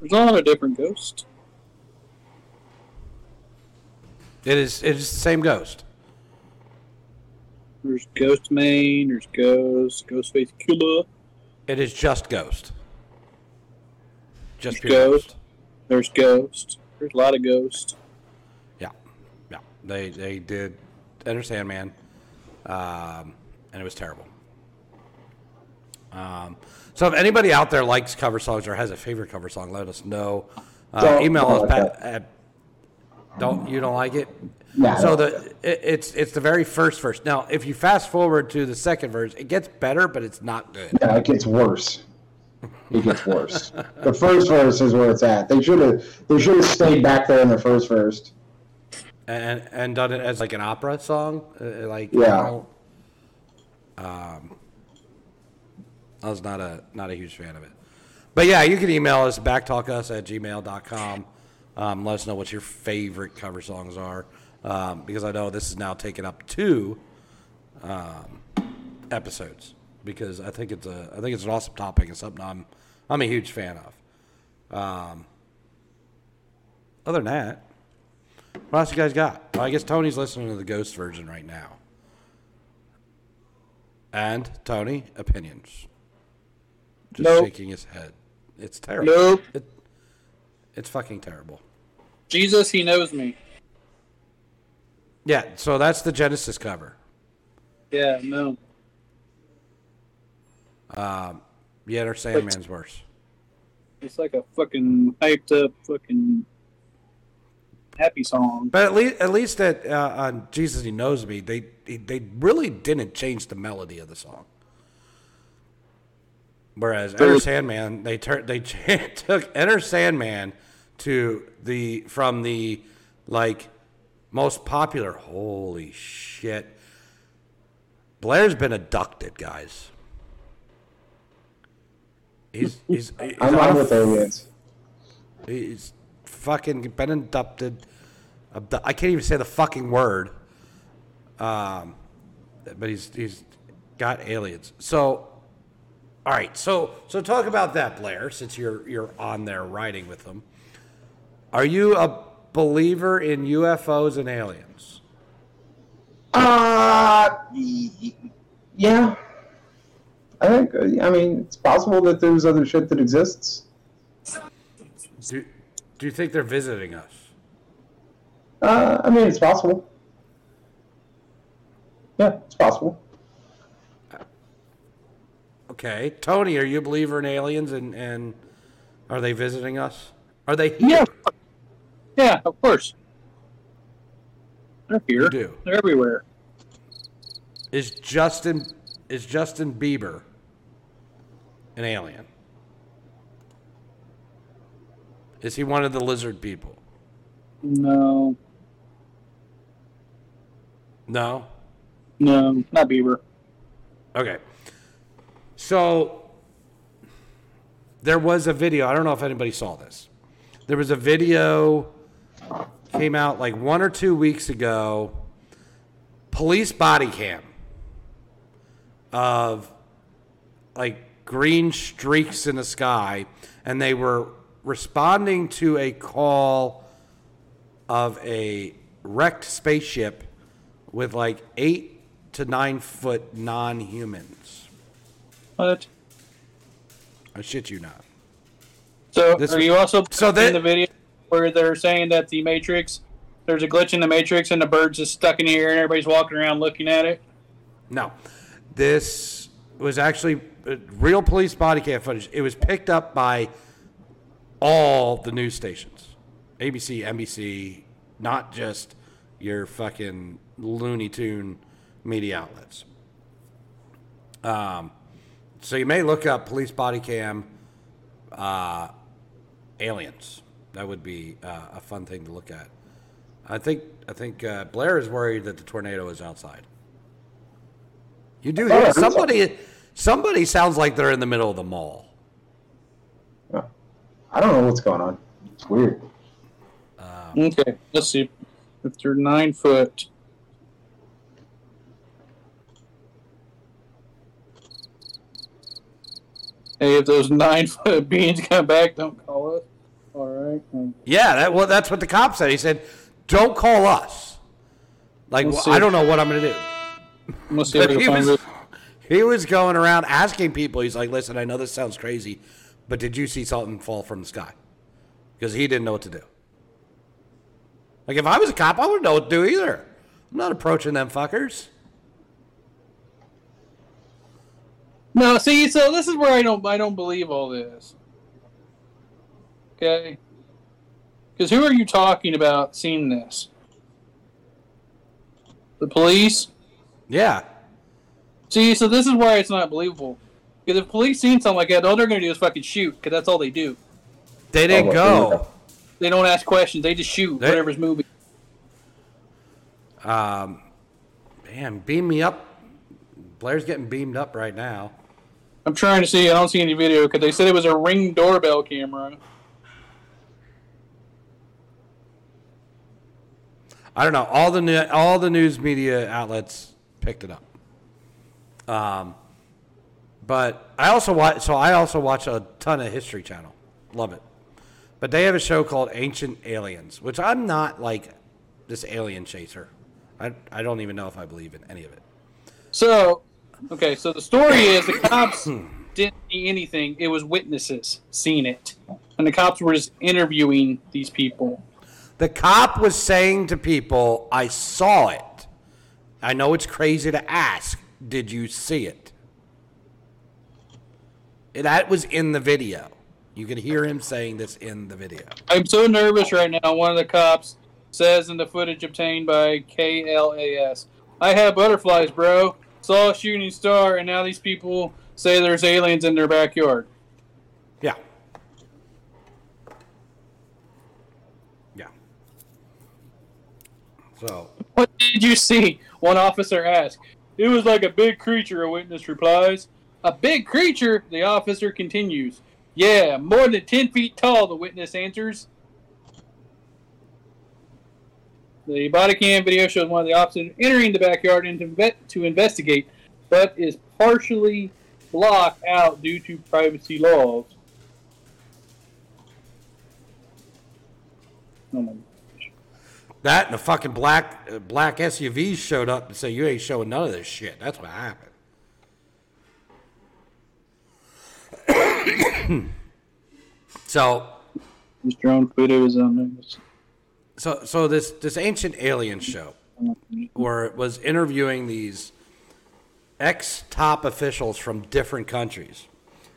There's a lot of different ghosts. It is it is the same ghost. There's Ghost Main. There's Ghost. Ghostface Killah. It is just ghost. Just pure Ghost. ghost. There's Ghost. There's a lot of Ghosts. Yeah, yeah. They they did Enter Sandman, um, and it was terrible. Um, so if anybody out there likes cover songs or has a favorite cover song, let us know. Uh, email us at. Don't you don't like it? I so the it, it's it's the very first verse. Now, if you fast forward to the second verse, it gets better, but it's not good. Yeah, it gets worse. it gets worse. the first verse is where it's at. They should have they should have stayed back there in the first verse. and and done it as like an opera song, uh, like Yeah. You know, um, I was not a not a huge fan of it, but yeah, you can email us BACCtalkus at gmail.com. Um, let us know what your favorite cover songs are, um, because I know this is now taken up two um, episodes because I think it's a I think it's an awesome topic and something I'm I'm a huge fan of. Um, other than that, what else you guys got? Well, I guess Tony's listening to the Ghost version right now. And Tony, opinions. Just Nope. shaking his head. It's terrible. Nope. It, it's fucking terrible. Jesus, he knows me. Yeah, so that's the Genesis cover. Yeah, no. Um, Yet or Sandman's worse. It's like a fucking hyped up fucking happy song. But at least, at least at uh, on Jesus, He knows me. They they really didn't change the melody of the song. Whereas Enter Sandman, they tur- they ch- (laughs) took Enter Sandman to the from the like most popular. Holy shit! Blair's been abducted, guys. He's he's, (laughs) he's I'm on with aliens. He's fucking been abducted. Abdu- I can't even say the fucking word. Um, but he's he's got aliens. So, all right. So so talk about that, Blair. Since you're you're on there riding with them, are you a believer in UFOs and aliens? Uh, yeah. I think. I mean, it's possible that there's other shit that exists. Do do you think they're visiting us? Uh, I mean, it's possible. Yeah, it's possible. Okay, Tony, are you a believer in aliens and and are they visiting us? Are they here? Yeah. Yeah, of course. They're here. Do. They're everywhere. Is Justin is Justin Bieber an alien? Is he one of the lizard people? No. No. No, not Bieber. Okay. So there was a video. I don't know if anybody saw this. There was a video came out like one or two weeks ago. Police body cam of like green streaks in the sky, and they were responding to a call of a wrecked spaceship with like eight to nine foot non humans. What? I shit you not. So This are was- you also so in that- the video where they're saying that the Matrix, there's a glitch in the Matrix and the bird's just stuck in the air and everybody's walking around looking at it? No, this was actually uh, real police body cam footage. It was picked up by all the news stations, ABC, NBC, not just your fucking Looney Tune media outlets. Um, so you may look up police body cam uh, aliens. That would be uh, a fun thing to look at. I think I think uh, Blair is worried that the tornado is outside. You do Oh, hear somebody. Somebody sounds like they're in the middle of the mall. I don't know what's going on. It's weird. Okay, let's see. If they're nine foot. Hey, if those nine (laughs) foot beans come back, don't call us. All right. Yeah, that well, that's what the cop said. He said, "Don't call us." Like Let's well. I don't know what I'm going to do. Let's see (laughs) he was it. he was going around asking people. He's like, "Listen, I know this sounds crazy, but did you see something fall from the sky?" Because he didn't know what to do. Like if I was a cop, I wouldn't know what to do either. I'm not approaching them fuckers. No, see, so this is where I don't I don't believe all this. Okay. Because who are you talking about seeing this? The police? Yeah, See, so this is why it's not believable. Because if police seen something like that, all they're going to do is fucking shoot, because that's all they do. They didn't Oh, go. They don't ask questions. They just shoot They- whatever's moving. Um, man, beam me up. Blair's getting beamed up right now. I'm trying to see. I don't see any video because they said it was a ring doorbell camera. I don't know. All the ne- all the news media outlets picked it up. Um, but I also watch. So I also watch a ton of History Channel. Love it. But they have a show called Ancient Aliens, which I'm not like this alien chaser. I I don't even know if I believe in any of it. So, okay, so the story is the cops (clears throat) didn't see anything. It was witnesses seen it, and the cops were just interviewing these people. The cop was saying to people, "I saw it." I know it's crazy to ask. Did you see it? That was in the video. You can hear him saying this in the video. I'm so nervous right now. One of the cops says in the footage obtained by KLAS, "I have butterflies, bro. Saw a shooting star, and now these people say there's aliens in their backyard." Yeah. Yeah. So, What did you see? One officer asked. It was like a big creature, a witness replies. A big creature? The officer continues. Yeah, more than 10 feet tall, the witness answers. The body cam video shows one of the officers entering the backyard to investigate, but is partially blocked out due to privacy laws. Oh that and the fucking black uh, black SUVs showed up and said, "You ain't showing none of this shit." That's what happened. (coughs) so, This drone footage is on there. so, so this this ancient alien show, where it was interviewing these ex top officials from different countries,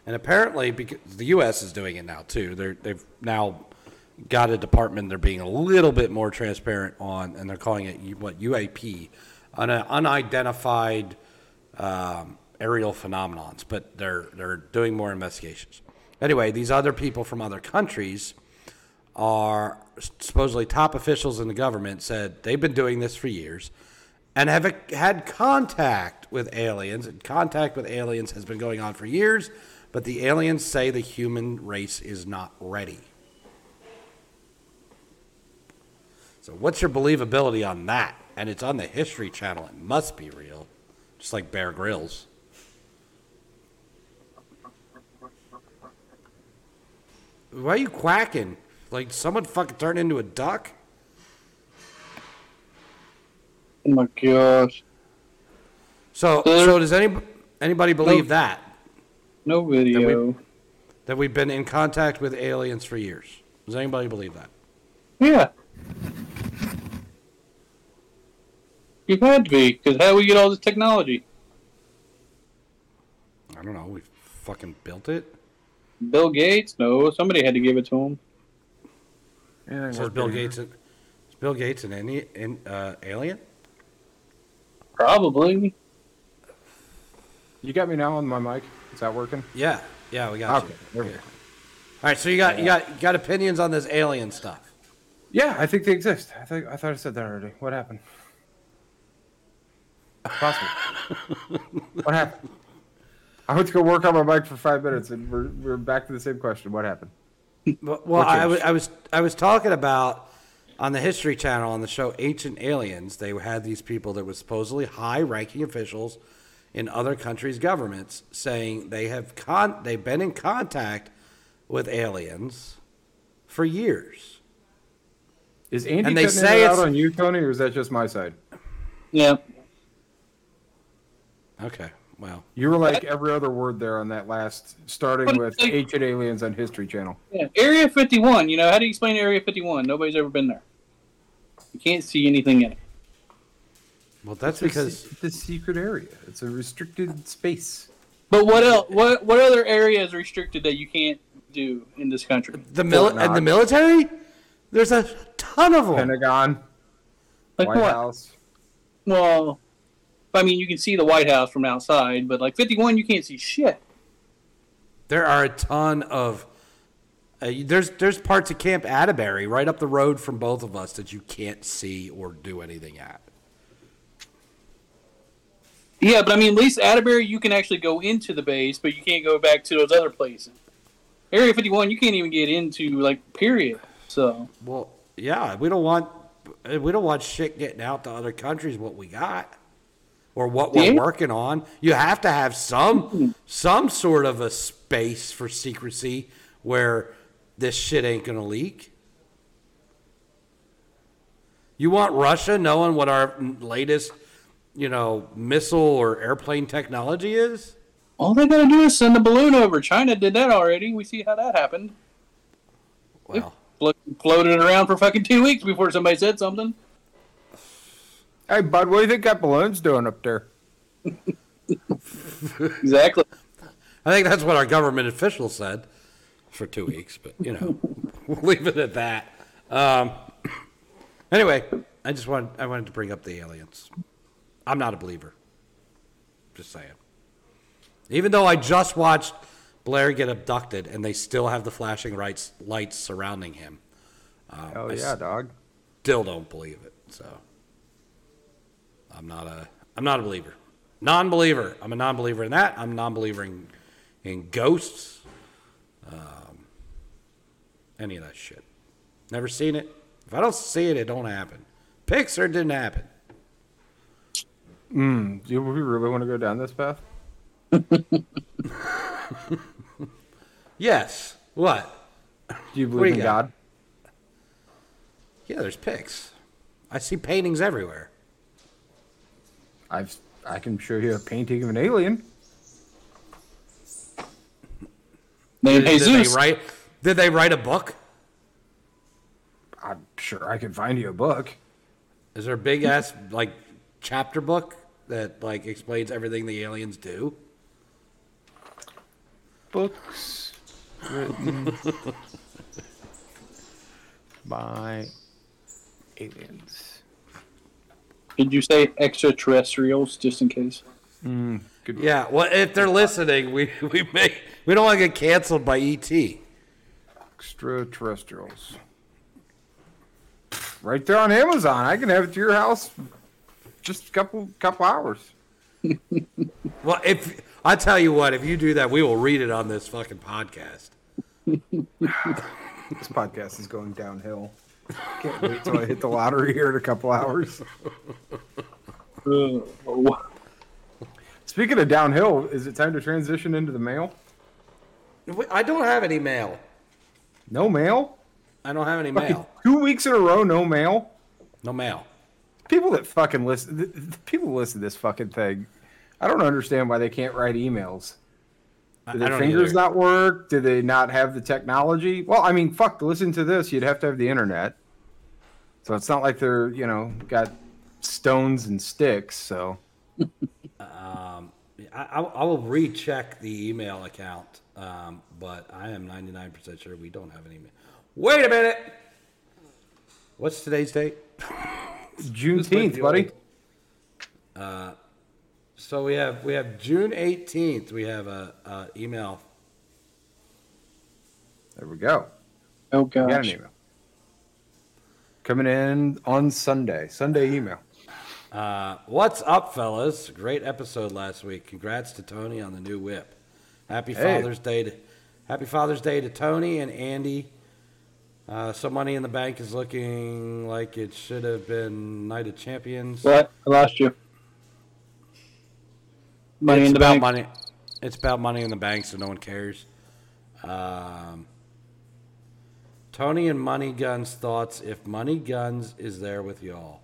and apparently because the U.S. is doing it now too. They're they've now got a department they're being a little bit more transparent on, and they're calling it what UAP, an unidentified um, aerial phenomenons, but they're they're doing more investigations. Anyway, these other people from other countries are supposedly top officials in the government said they've been doing this for years and have had contact with aliens and contact with aliens has been going on for years but the aliens say the human race is not ready so what's your believability on that and it's on the history channel it must be real just like bear grylls why are you quacking like someone fucking turned into a duck Oh my gosh. So, so does any anybody believe that No video. that we've been in contact with aliens for years? Does anybody believe that? Yeah. You had to be, because how do we get all this technology? I don't know. We fucking built it. Bill Gates? No, somebody had to give it to him. Anything Says worth Bill getting Gates. Is Bill Gates an any, in, uh, alien? Probably. You got me now on my mic. Is that working? Yeah, yeah, we got Okay. you. There we go. All right, so you got you got you got opinions on this alien stuff. Yeah, I think they exist. I think I thought I said that already. What happened? Possible. (laughs) what happened? I went to go work on my bike for five minutes, and we're we're back to the same question. What happened? Well, well What I, was I was I was talking about on the History Channel on the show Ancient Aliens. They had these people that were supposedly high-ranking officials in other countries' governments saying they have con they've been in contact with aliens for years. Is Andy And they say it out it's- on you, Tony, or is that just my side? Yeah. Okay, well, You were like every other word there on that last, starting with like- ancient aliens on History Channel. yeah. Area 51, you know, how do you explain Area 51? Nobody's ever been there. You can't see anything in it. well that's It's because se- it's a secret area. It's a restricted space. But what else? What what other area is restricted that you can't do in this country? the mil- and the military. There's a ton of them. Pentagon, Like White what? House. Well, I mean, you can see the White House from outside, but like 51, you can't see shit. There are a ton of. Uh, there's there's parts of Camp Atterbury right up the road from both of us that you can't see or do anything at. Yeah, but I mean, at least Atterbury, you can actually go into the base, but you can't go back to those other places. Area 51, you can't even get into, like, period. So, Well, yeah, we don't want we don't want shit getting out to other countries what we got or what we're working on. You have to have some hmm. some sort of a space for secrecy where this shit ain't gonna leak. You want Russia knowing what our latest, you know, missile or airplane technology is? all they gotta do is send a balloon over. China did that already. We see how that happened. Well, Flo- Floated around for fucking two weeks before somebody said something. Hey, bud, what do you think that balloon's doing up there? (laughs) Exactly. I think that's what our government official said for two weeks, but you know, (laughs) we'll leave it at that. Um, (clears throat) anyway, I just wanted I wanted to bring up the aliens. I'm not a believer. Just saying. Even though I just watched Blair get abducted, and they still have the flashing lights lights surrounding him, Oh yeah, s- dog. still don't believe it. So I'm not a I'm not a believer. Non-believer. I'm a non-believer in that. I'm a non-believer in, in ghosts. Um, any of that shit. Never seen it. If I don't see it, it don't happen. Pixar didn't happen. Mm, do we really want to go down this path? (laughs) Yes. What? Do you do believe you in got? God? Yeah, there's pics. I see paintings everywhere. I've I can show you a painting of an alien. Named Did, did they write? Did they write a book? I'm sure I can find you a book. Is there a big ass like chapter book that like explains everything the aliens do? Books written (laughs) by aliens. Did you say extraterrestrials, just in case? Hmm, good. Yeah, well, if they're listening, we we may we don't want to get canceled by E ET. Extraterrestrials. Right there on Amazon. I can have it to your house just a couple couple hours. (laughs) Well, if I tell you what, if you do that, we will read it on this fucking podcast. (sighs) This podcast is going downhill. Can't wait till I hit the lottery here in a couple hours. Speaking of downhill, is it time to transition into the mail? I don't have any mail. No mail? I don't have any Fucking mail. two weeks in a row, no mail. No mail. People that fucking listen, people listen to this fucking thing. I don't understand why they can't write emails. Do their fingers either. not work? Do they not have the technology? Well, I mean, fuck, to listen to this, you'd have to have the internet. So it's not like they're, you know, got stones and sticks. So (laughs) I, I, I will recheck the email account, um, but I am 99% sure we don't have an email. Wait a minute. What's today's date? Juneteenth, buddy. old. So we have we have June 18th. We have a, a email. There we go. oh We got an email. Coming in on Sunday. Sunday email. Uh, what's up, fellas? Great episode last week. Congrats to Tony on the new whip. Happy Hey. Father's Day to Happy Father's Day to Tony and Andy. Uh, some money in the bank is looking like it should have been Night of Champions. What? I lost you. Money it's in the about bank. money. It's about money in the bank, so no one cares. Um, Tony and Money Guns thoughts if Money Guns is there with y'all.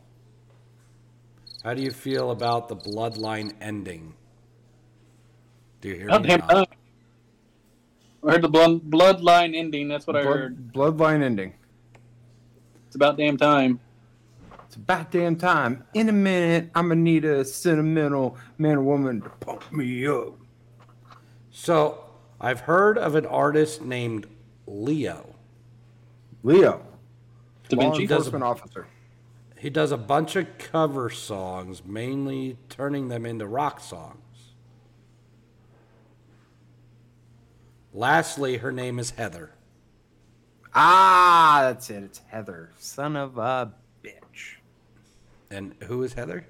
How do you feel about the bloodline ending? Do you hear Oh, me? damn now? time. I heard the blood, bloodline ending. That's what I heard. Bloodline ending. It's about damn time. It's about damn time. In a minute, I'm gonna need a sentimental man or woman to pump me up. So I've heard of an artist named Leo. Leo, Da law Vinci. enforcement officer. He does a bunch of cover songs, mainly turning them into rock songs. Lastly, her name is Heather. Ah, that's it. It's Heather, son of a bitch. And who is Heather?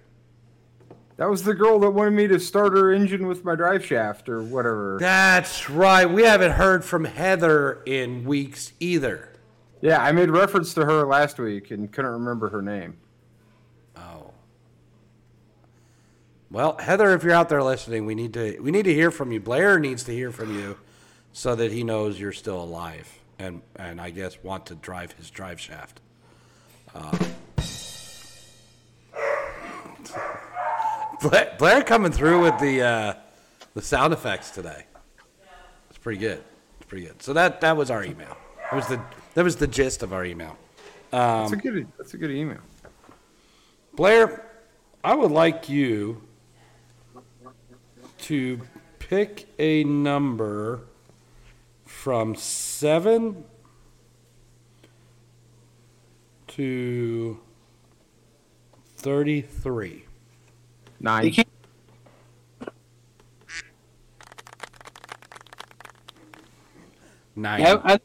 That was the girl that wanted me to start her engine with my drive shaft or whatever. That's right. We haven't heard from Heather in weeks either. Yeah, I made reference to her last week and couldn't remember her name. Oh. Well, Heather, if you're out there listening, we need to we need to hear from you. Blair needs to hear from you so that he knows you're still alive and and I guess want to drive his drive shaft. Uh, Blair, Blair coming through with the uh, the sound effects today. It's pretty good. It's pretty good. So that that was our email. That was the that was the gist of our email. That's a good. That's a good email. Blair, I would like you to pick a number from 7 to 33. Nine. You can't- Nine. Have, I,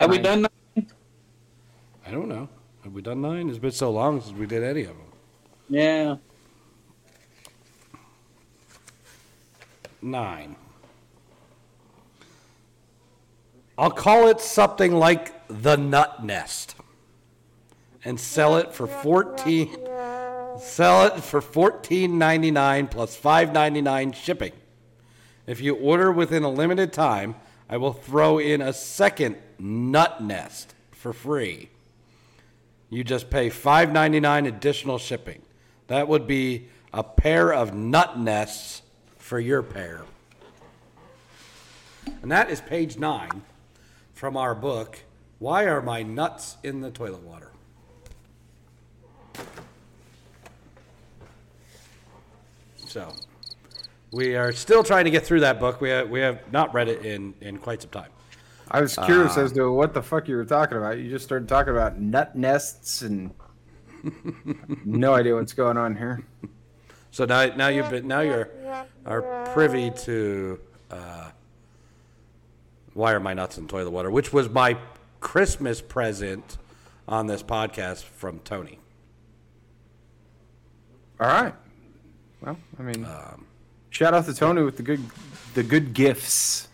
have we Nine. I don't know. Have we done nine? It's been so long since we did any of them. Yeah. Nine. I'll call it something like the Nut Nest, and sell it for fourteen. Sell it for fourteen ninety nine plus five ninety nine shipping. If you order within a limited time, I will throw in a second Nut Nest for free. You just pay five ninety nine additional shipping. That would be a pair of nut nests for your pair. And that is page nine from our book, Why Are My Nuts in the Toilet Water? So, we are still trying to get through that book. We have, we have not read it in, in quite some time. I was curious as to what the fuck you were talking about. You just started talking about nut nests and (laughs) no idea what's going on here. So now, now you've been now you're are privy to uh, why are my nuts in toilet water, which was my Christmas present on this podcast from Tony. All right. Well, I mean, shout out to Tony with the good, the good gifts.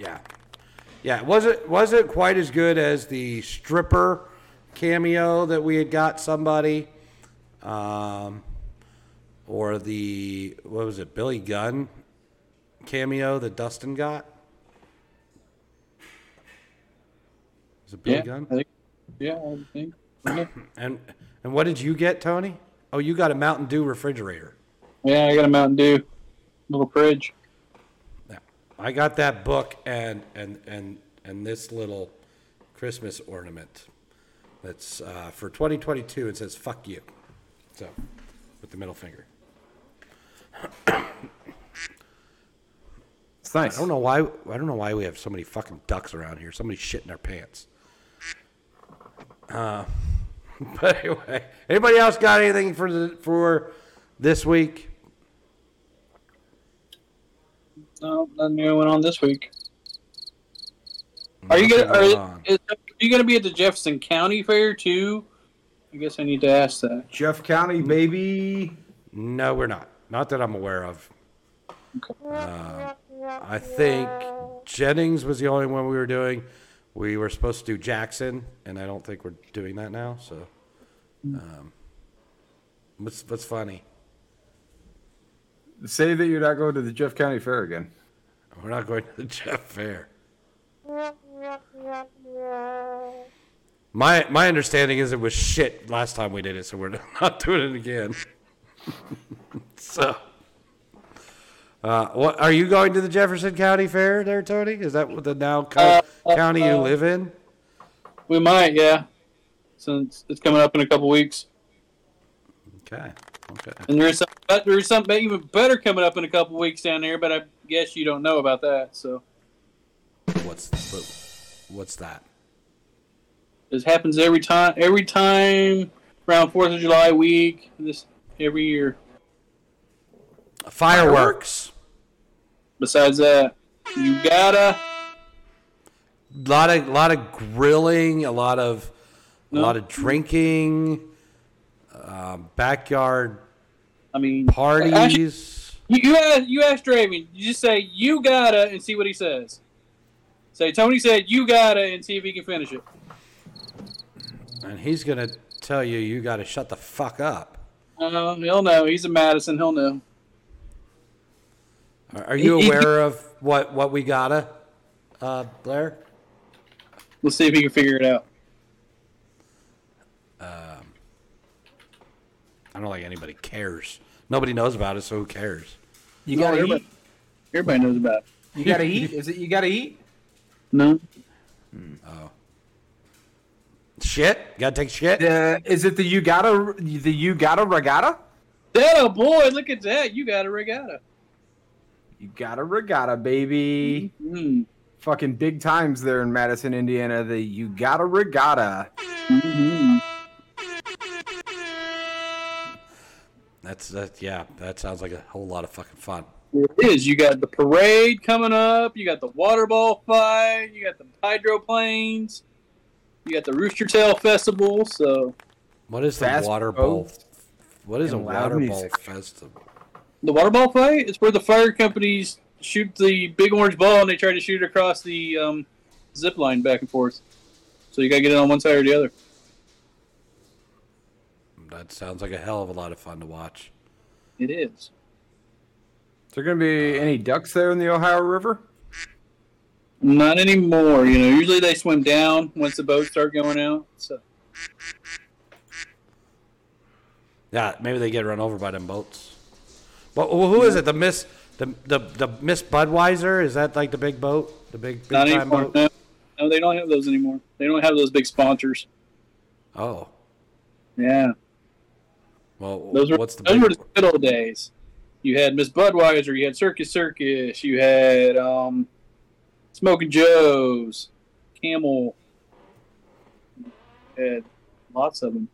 Yeah, yeah. Was it was it quite as good as the stripper cameo that we had got somebody, um, or the what was it Billy Gunn cameo that Dustin got? Was it Billy Yeah. Gunn? I think, yeah, I think. (coughs) And and what did you get, Tony? Oh, you got a Mountain Dew refrigerator. Yeah, I got a Mountain Dew, little fridge. Yeah. I got that book and and and and this little Christmas ornament. That's uh, for 2022. It says "fuck you," so with the middle finger. It's nice. I don't know why. I don't know why we have so many fucking ducks around here. Somebody shit in their pants. Uh, (laughs) but anyway, anybody else got anything for the for this week? No, nothing new went on this week. Are you gonna are, is, are you gonna be at the Jefferson County Fair too? I guess I need to ask that. Jeff County, baby. No, we're not. Not that I'm aware of. Uh, I think Jennings was the only one we were doing. We were supposed to do Jackson, and I don't think we're doing that now. So, um, what's what's funny? Say that you're not going to the Jeff County Fair again. We're not going to the (laughs) Jeff Fair. My my understanding is it was shit last time we did it, so we're (laughs) not doing it again. (laughs) so, uh, what are you going to the Jefferson County Fair there, Tony? Is that what the now co- Uh, county you uh, live in? We might, yeah. Since it's coming up in a couple weeks, Okay, okay. and there's some, there's something even better coming up in a couple weeks down there. But I guess you don't know about that. So What's what, what's that? this happens every time. Every time around Fourth of July week, this every year. Fireworks. Besides that, You gotta. A lot of lot of grilling, a lot of a lot of drinking, um, backyard I mean, parties. Actually, you, you ask you ask Draven. You just say you gotta and see what he says. Say Tony said you gotta and see if he can finish it. and he's gonna tell you you got to shut the fuck up. Uh, he'll know. He's a Madison. He'll know. Are, are you He- he- aware of what what we gotta, uh, Blair? Let's see if he can figure it out. I don't think anybody cares. Nobody knows about it, so who cares? You No, gotta everybody, eat. everybody knows about it. You gotta eat. Is it you gotta eat? No. Oh. Shit, gotta take shit. Uh, is it the you gotta the you gotta regatta? That a boy. Look at that. You got a regatta. You gotta regatta, baby. Mm. Fucking big times there in Madison, Indiana. The you gotta regatta. hmm That's that. Yeah, that sounds like a whole lot of fucking fun. It is. You got the parade coming up. You got the water ball fight. You got the hydroplanes. You got the Rooster Tail Festival. So What is the Fast water bowl? boats What is a and loud water bowl music. festival? The water ball fight is where the fire companies shoot the big orange ball and they try to shoot it across the um, zip line back and forth. So you gotta get it on one side or the other. That sounds like a hell of a lot of fun to watch. It is. Is there gonna be any ducks there in the Ohio River? Not anymore. You know, usually they swim down once the boats start going out. So Yeah, maybe they get run over by them boats. Well, who is it? The Miss the the the Miss Budweiser? Is that like the big boat? The big big not time anymore. boat? No. no, they don't have those anymore. They don't have those big sponsors. Oh, Yeah. well, Those were what's the those were the good old days. You had Miss Budweiser, you had Circus Circus, you had um, Smoking Joe's, Camel. You had lots of them.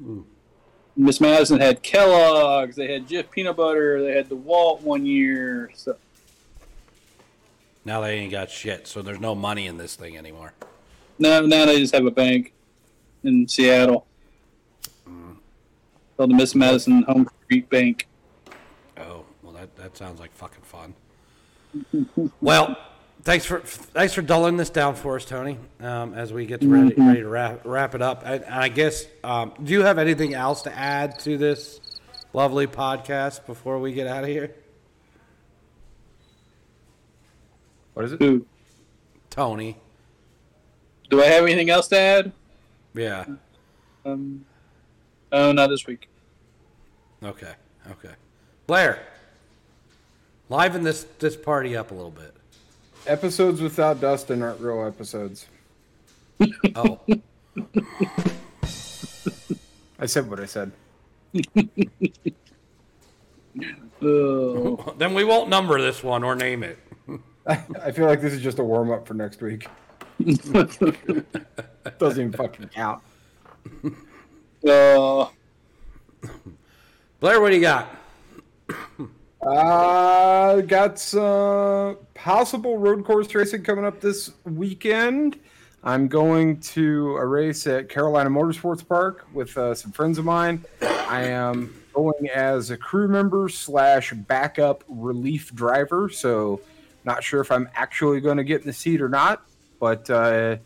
Hmm. Miss Madison had Kellogg's, they had Jif Peanut Butter, they had DeWalt one year. So now they ain't got shit, so there's no money in this thing anymore. now, now they just have a bank in Seattle. Hmm. Called the Miss Madison Home Street Bank. Oh, well, that that sounds like fucking fun. (laughs) well, thanks for thanks for dulling this down for us, Tony. Um, as we get to ready, ready to wrap, wrap it up, and, and I guess, um, do you have anything else to add to this lovely podcast before we get out of here, What is it? Who? Tony? Do I have anything else to add? Yeah. Um, oh, not this week. Okay. Okay. Blair, liven this this party up a little bit. Episodes without Dustin aren't real episodes. (laughs) Oh, I said what I said. Oh, then we won't number this one or name it. (laughs) I feel like this is just a warm up for next week. (laughs) Doesn't even fucking count. uh, Blair, what do you got? Uh, got some possible road course racing coming up this weekend. I'm going to a race at Carolina Motorsports Park with uh, some friends of mine. I am going as a crew member slash backup relief driver, so not sure if I'm actually going to get in the seat or not. But uh,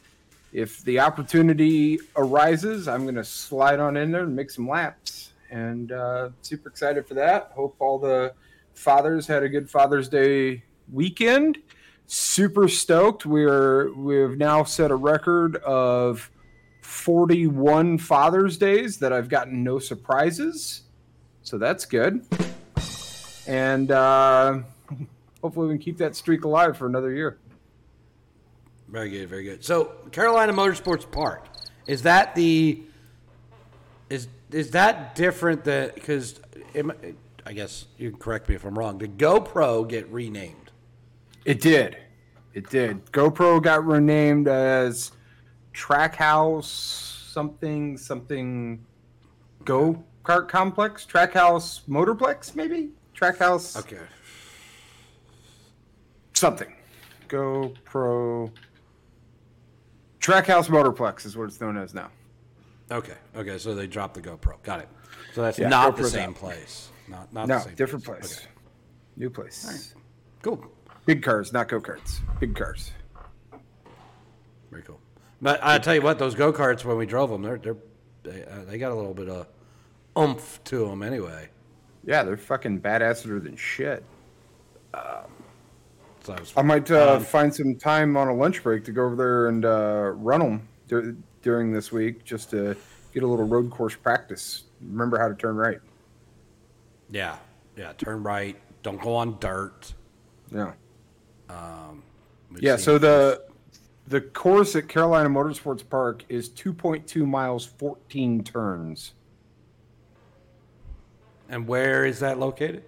if the opportunity arises, I'm going to slide on in there and make some laps. And uh, super excited for that. Hope all the fathers had a good Father's Day weekend. Super stoked. We're we've now set a record of 41 Father's Days that I've gotten no surprises. So that's good. And uh, hopefully we can keep that streak alive for another year. Very good, very good. So Carolina Motorsports Park is that the is is that different that because I guess you can correct me if I'm wrong. Did GoPro get renamed? It did. It did. GoPro got renamed as Trackhouse something something Go Kart Complex, Trackhouse Motorplex, maybe Trackhouse Okay. something. GoPro Trackhouse Motorplex is what it's known as now. Okay. Okay. So they dropped the GoPro. Got it. So that's Yeah, not the same place. Not not No, the same different place. Okay. New place. Cool. Big cars, not go karts. Big cars. Very cool. But I tell you what, those go karts when we drove them, they're they're they, uh, they got a little bit of oomph to them anyway. Yeah, they're fucking badasser than shit. So I, was, I might uh, Um, find some time on a lunch break to go over there and uh, run them dur- during this week just to get a little road course practice. Remember how to turn right. yeah, yeah. Turn right. Don't go on dirt. Yeah. We've Yeah. So the the course at Carolina Motorsports Park is 2.2 miles, 14 turns. and where is that located?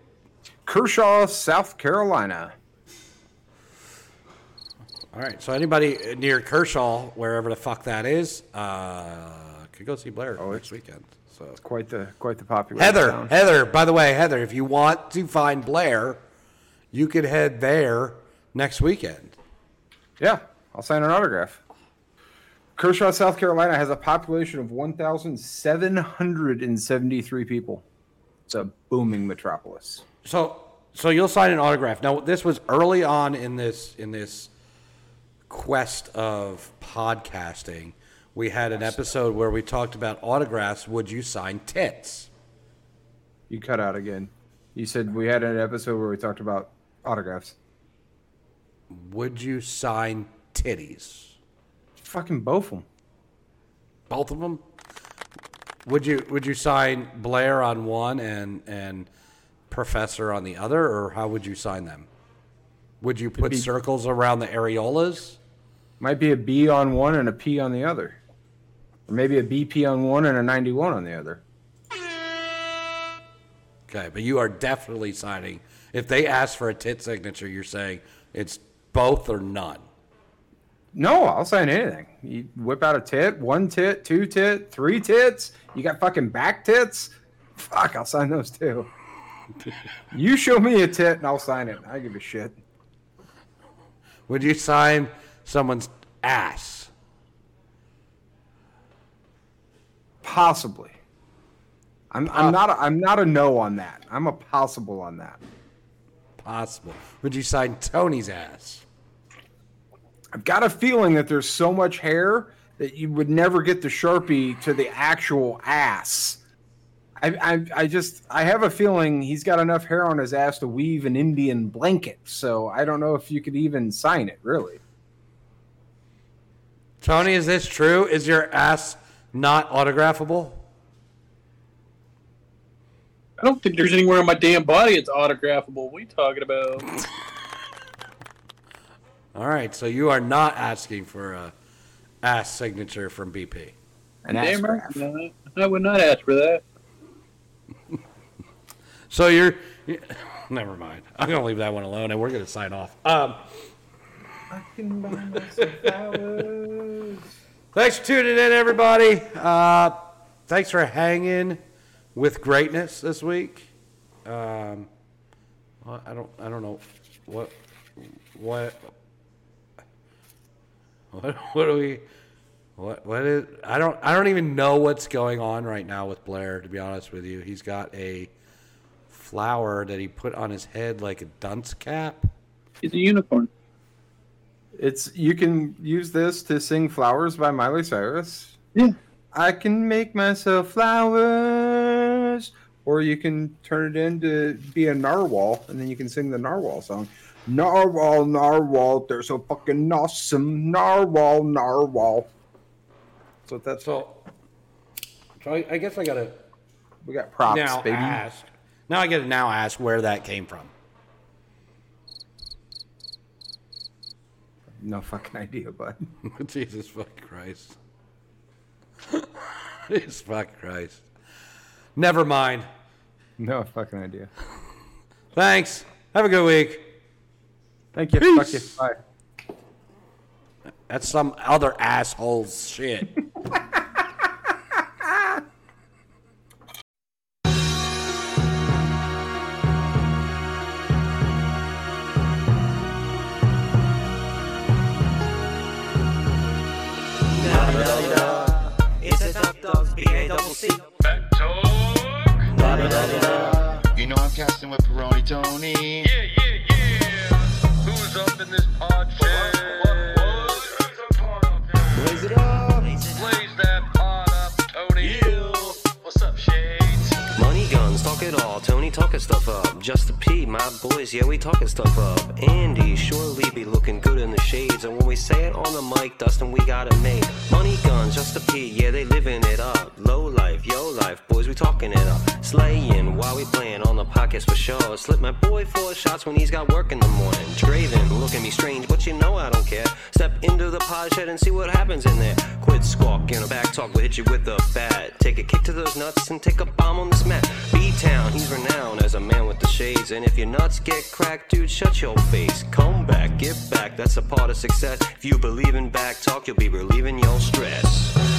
Kershaw, South Carolina. All right. So anybody near Kershaw, wherever the fuck that is, uh, could go see Blair Oh, next weekend. So Quite the quite the popular Heather, town. Heather. By the way, Heather, if you want to find Blair, you could head there next weekend. Yeah, I'll sign an autograph. Kershaw, South Carolina has a population of 1,773 people. It's a booming metropolis. So, so you'll sign an autograph. Now, this was early on in this in this quest of podcasting. We had an episode where we talked about autographs. Would you sign tits? You cut out again. You said we had an episode where we talked about autographs. Would you sign titties? Fucking both of them. Both of them. Would you Would you sign Blair on one and and Professor on the other, or how would you sign them? Would you put be- circles around the areolas? Might be a B on one and a P on the other. Or maybe a BP on one and a 91 on the other. Okay, but you are definitely signing. If they ask for a tit signature, you're saying it's both or none. No, I'll sign anything. You whip out a tit, one tit, two tit, three tits. You got fucking back tits. Fuck, I'll sign those too. you show me a tit and I'll sign it. I give a shit. Would you sign someone's ass? Possibly. I'm, I'm not. A, I'm not a no on that. I'm a possible on that. Possible. Would you sign Tony's ass? I've got a feeling that there's so much hair that you would never get the sharpie to the actual ass. I, I, I just I have a feeling he's got enough hair on his ass to weave an Indian blanket. So I don't know if you could even sign it. Really, Tony, is this true? Is your ass not autographable? I don't think there's anywhere on my damn body it's autographable. What are you talking about? (laughs) All right, so you are not asking for a ass signature from BP. an ass Damn right. No, I would not ask for that. (laughs) So you're. you- (laughs) never mind. I'm gonna leave that one alone, and we're gonna sign off. Um, thanks for tuning in, everybody. Uh, thanks for hanging with greatness this week. Um, well, I don't. I don't know what. What. What, what do we? What what is? I don't I don't even know what's going on right now with Blair. To be honest with you, he's got a flower that he put on his head like a dunce cap. He's a unicorn. It's you can use this to sing "Flowers" by Miley Cyrus. Yeah. I can make myself flowers, or you can turn it into be a narwhal, and then you can sing the narwhal song. Narwhal, narwhal, there's a fucking awesome narwhal, narwhal. So that's all. So, so I, I guess I gotta We got props, now baby. ask. Now I gotta now ask where that came from. No fucking idea, bud. (laughs) Jesus fucking Christ. (laughs) Jesus fucking Christ. Never mind. No fucking idea. Thanks. Have a good week. Thank you. Peace. Fuck you. Bye. That's some other asshole's shit. (laughs) You know I'm casting with Peroni Tony. Yeah, yeah. Up in this pod chat? Blaze it up. Blaze that talk it all. Tony talking stuff up. Just P, my boys, yeah, we talking stuff up. Andy surely be looking good in the shades. And when we say it on the mic, Dustin, we got it made. Money guns, just P, yeah, they living it up. Low life, yo life, boys, we talking it up. Slaying while we playing on the pockets for sure. Slip my boy four shots when he's got work in the morning. Draven, look at me strange, but you know I don't care. Step into the pod shed and see what happens in there. Quit squawking, a BACC Talk will hit you with a bat. Take a kick to those nuts and take a bomb on this mat. B-Town, he's renowned as a man with the shades. And if your nuts get cracked, dude, shut your face. Come back, get back, that's a part of success. If you believe in BACC Talk, you'll be relieving your stress.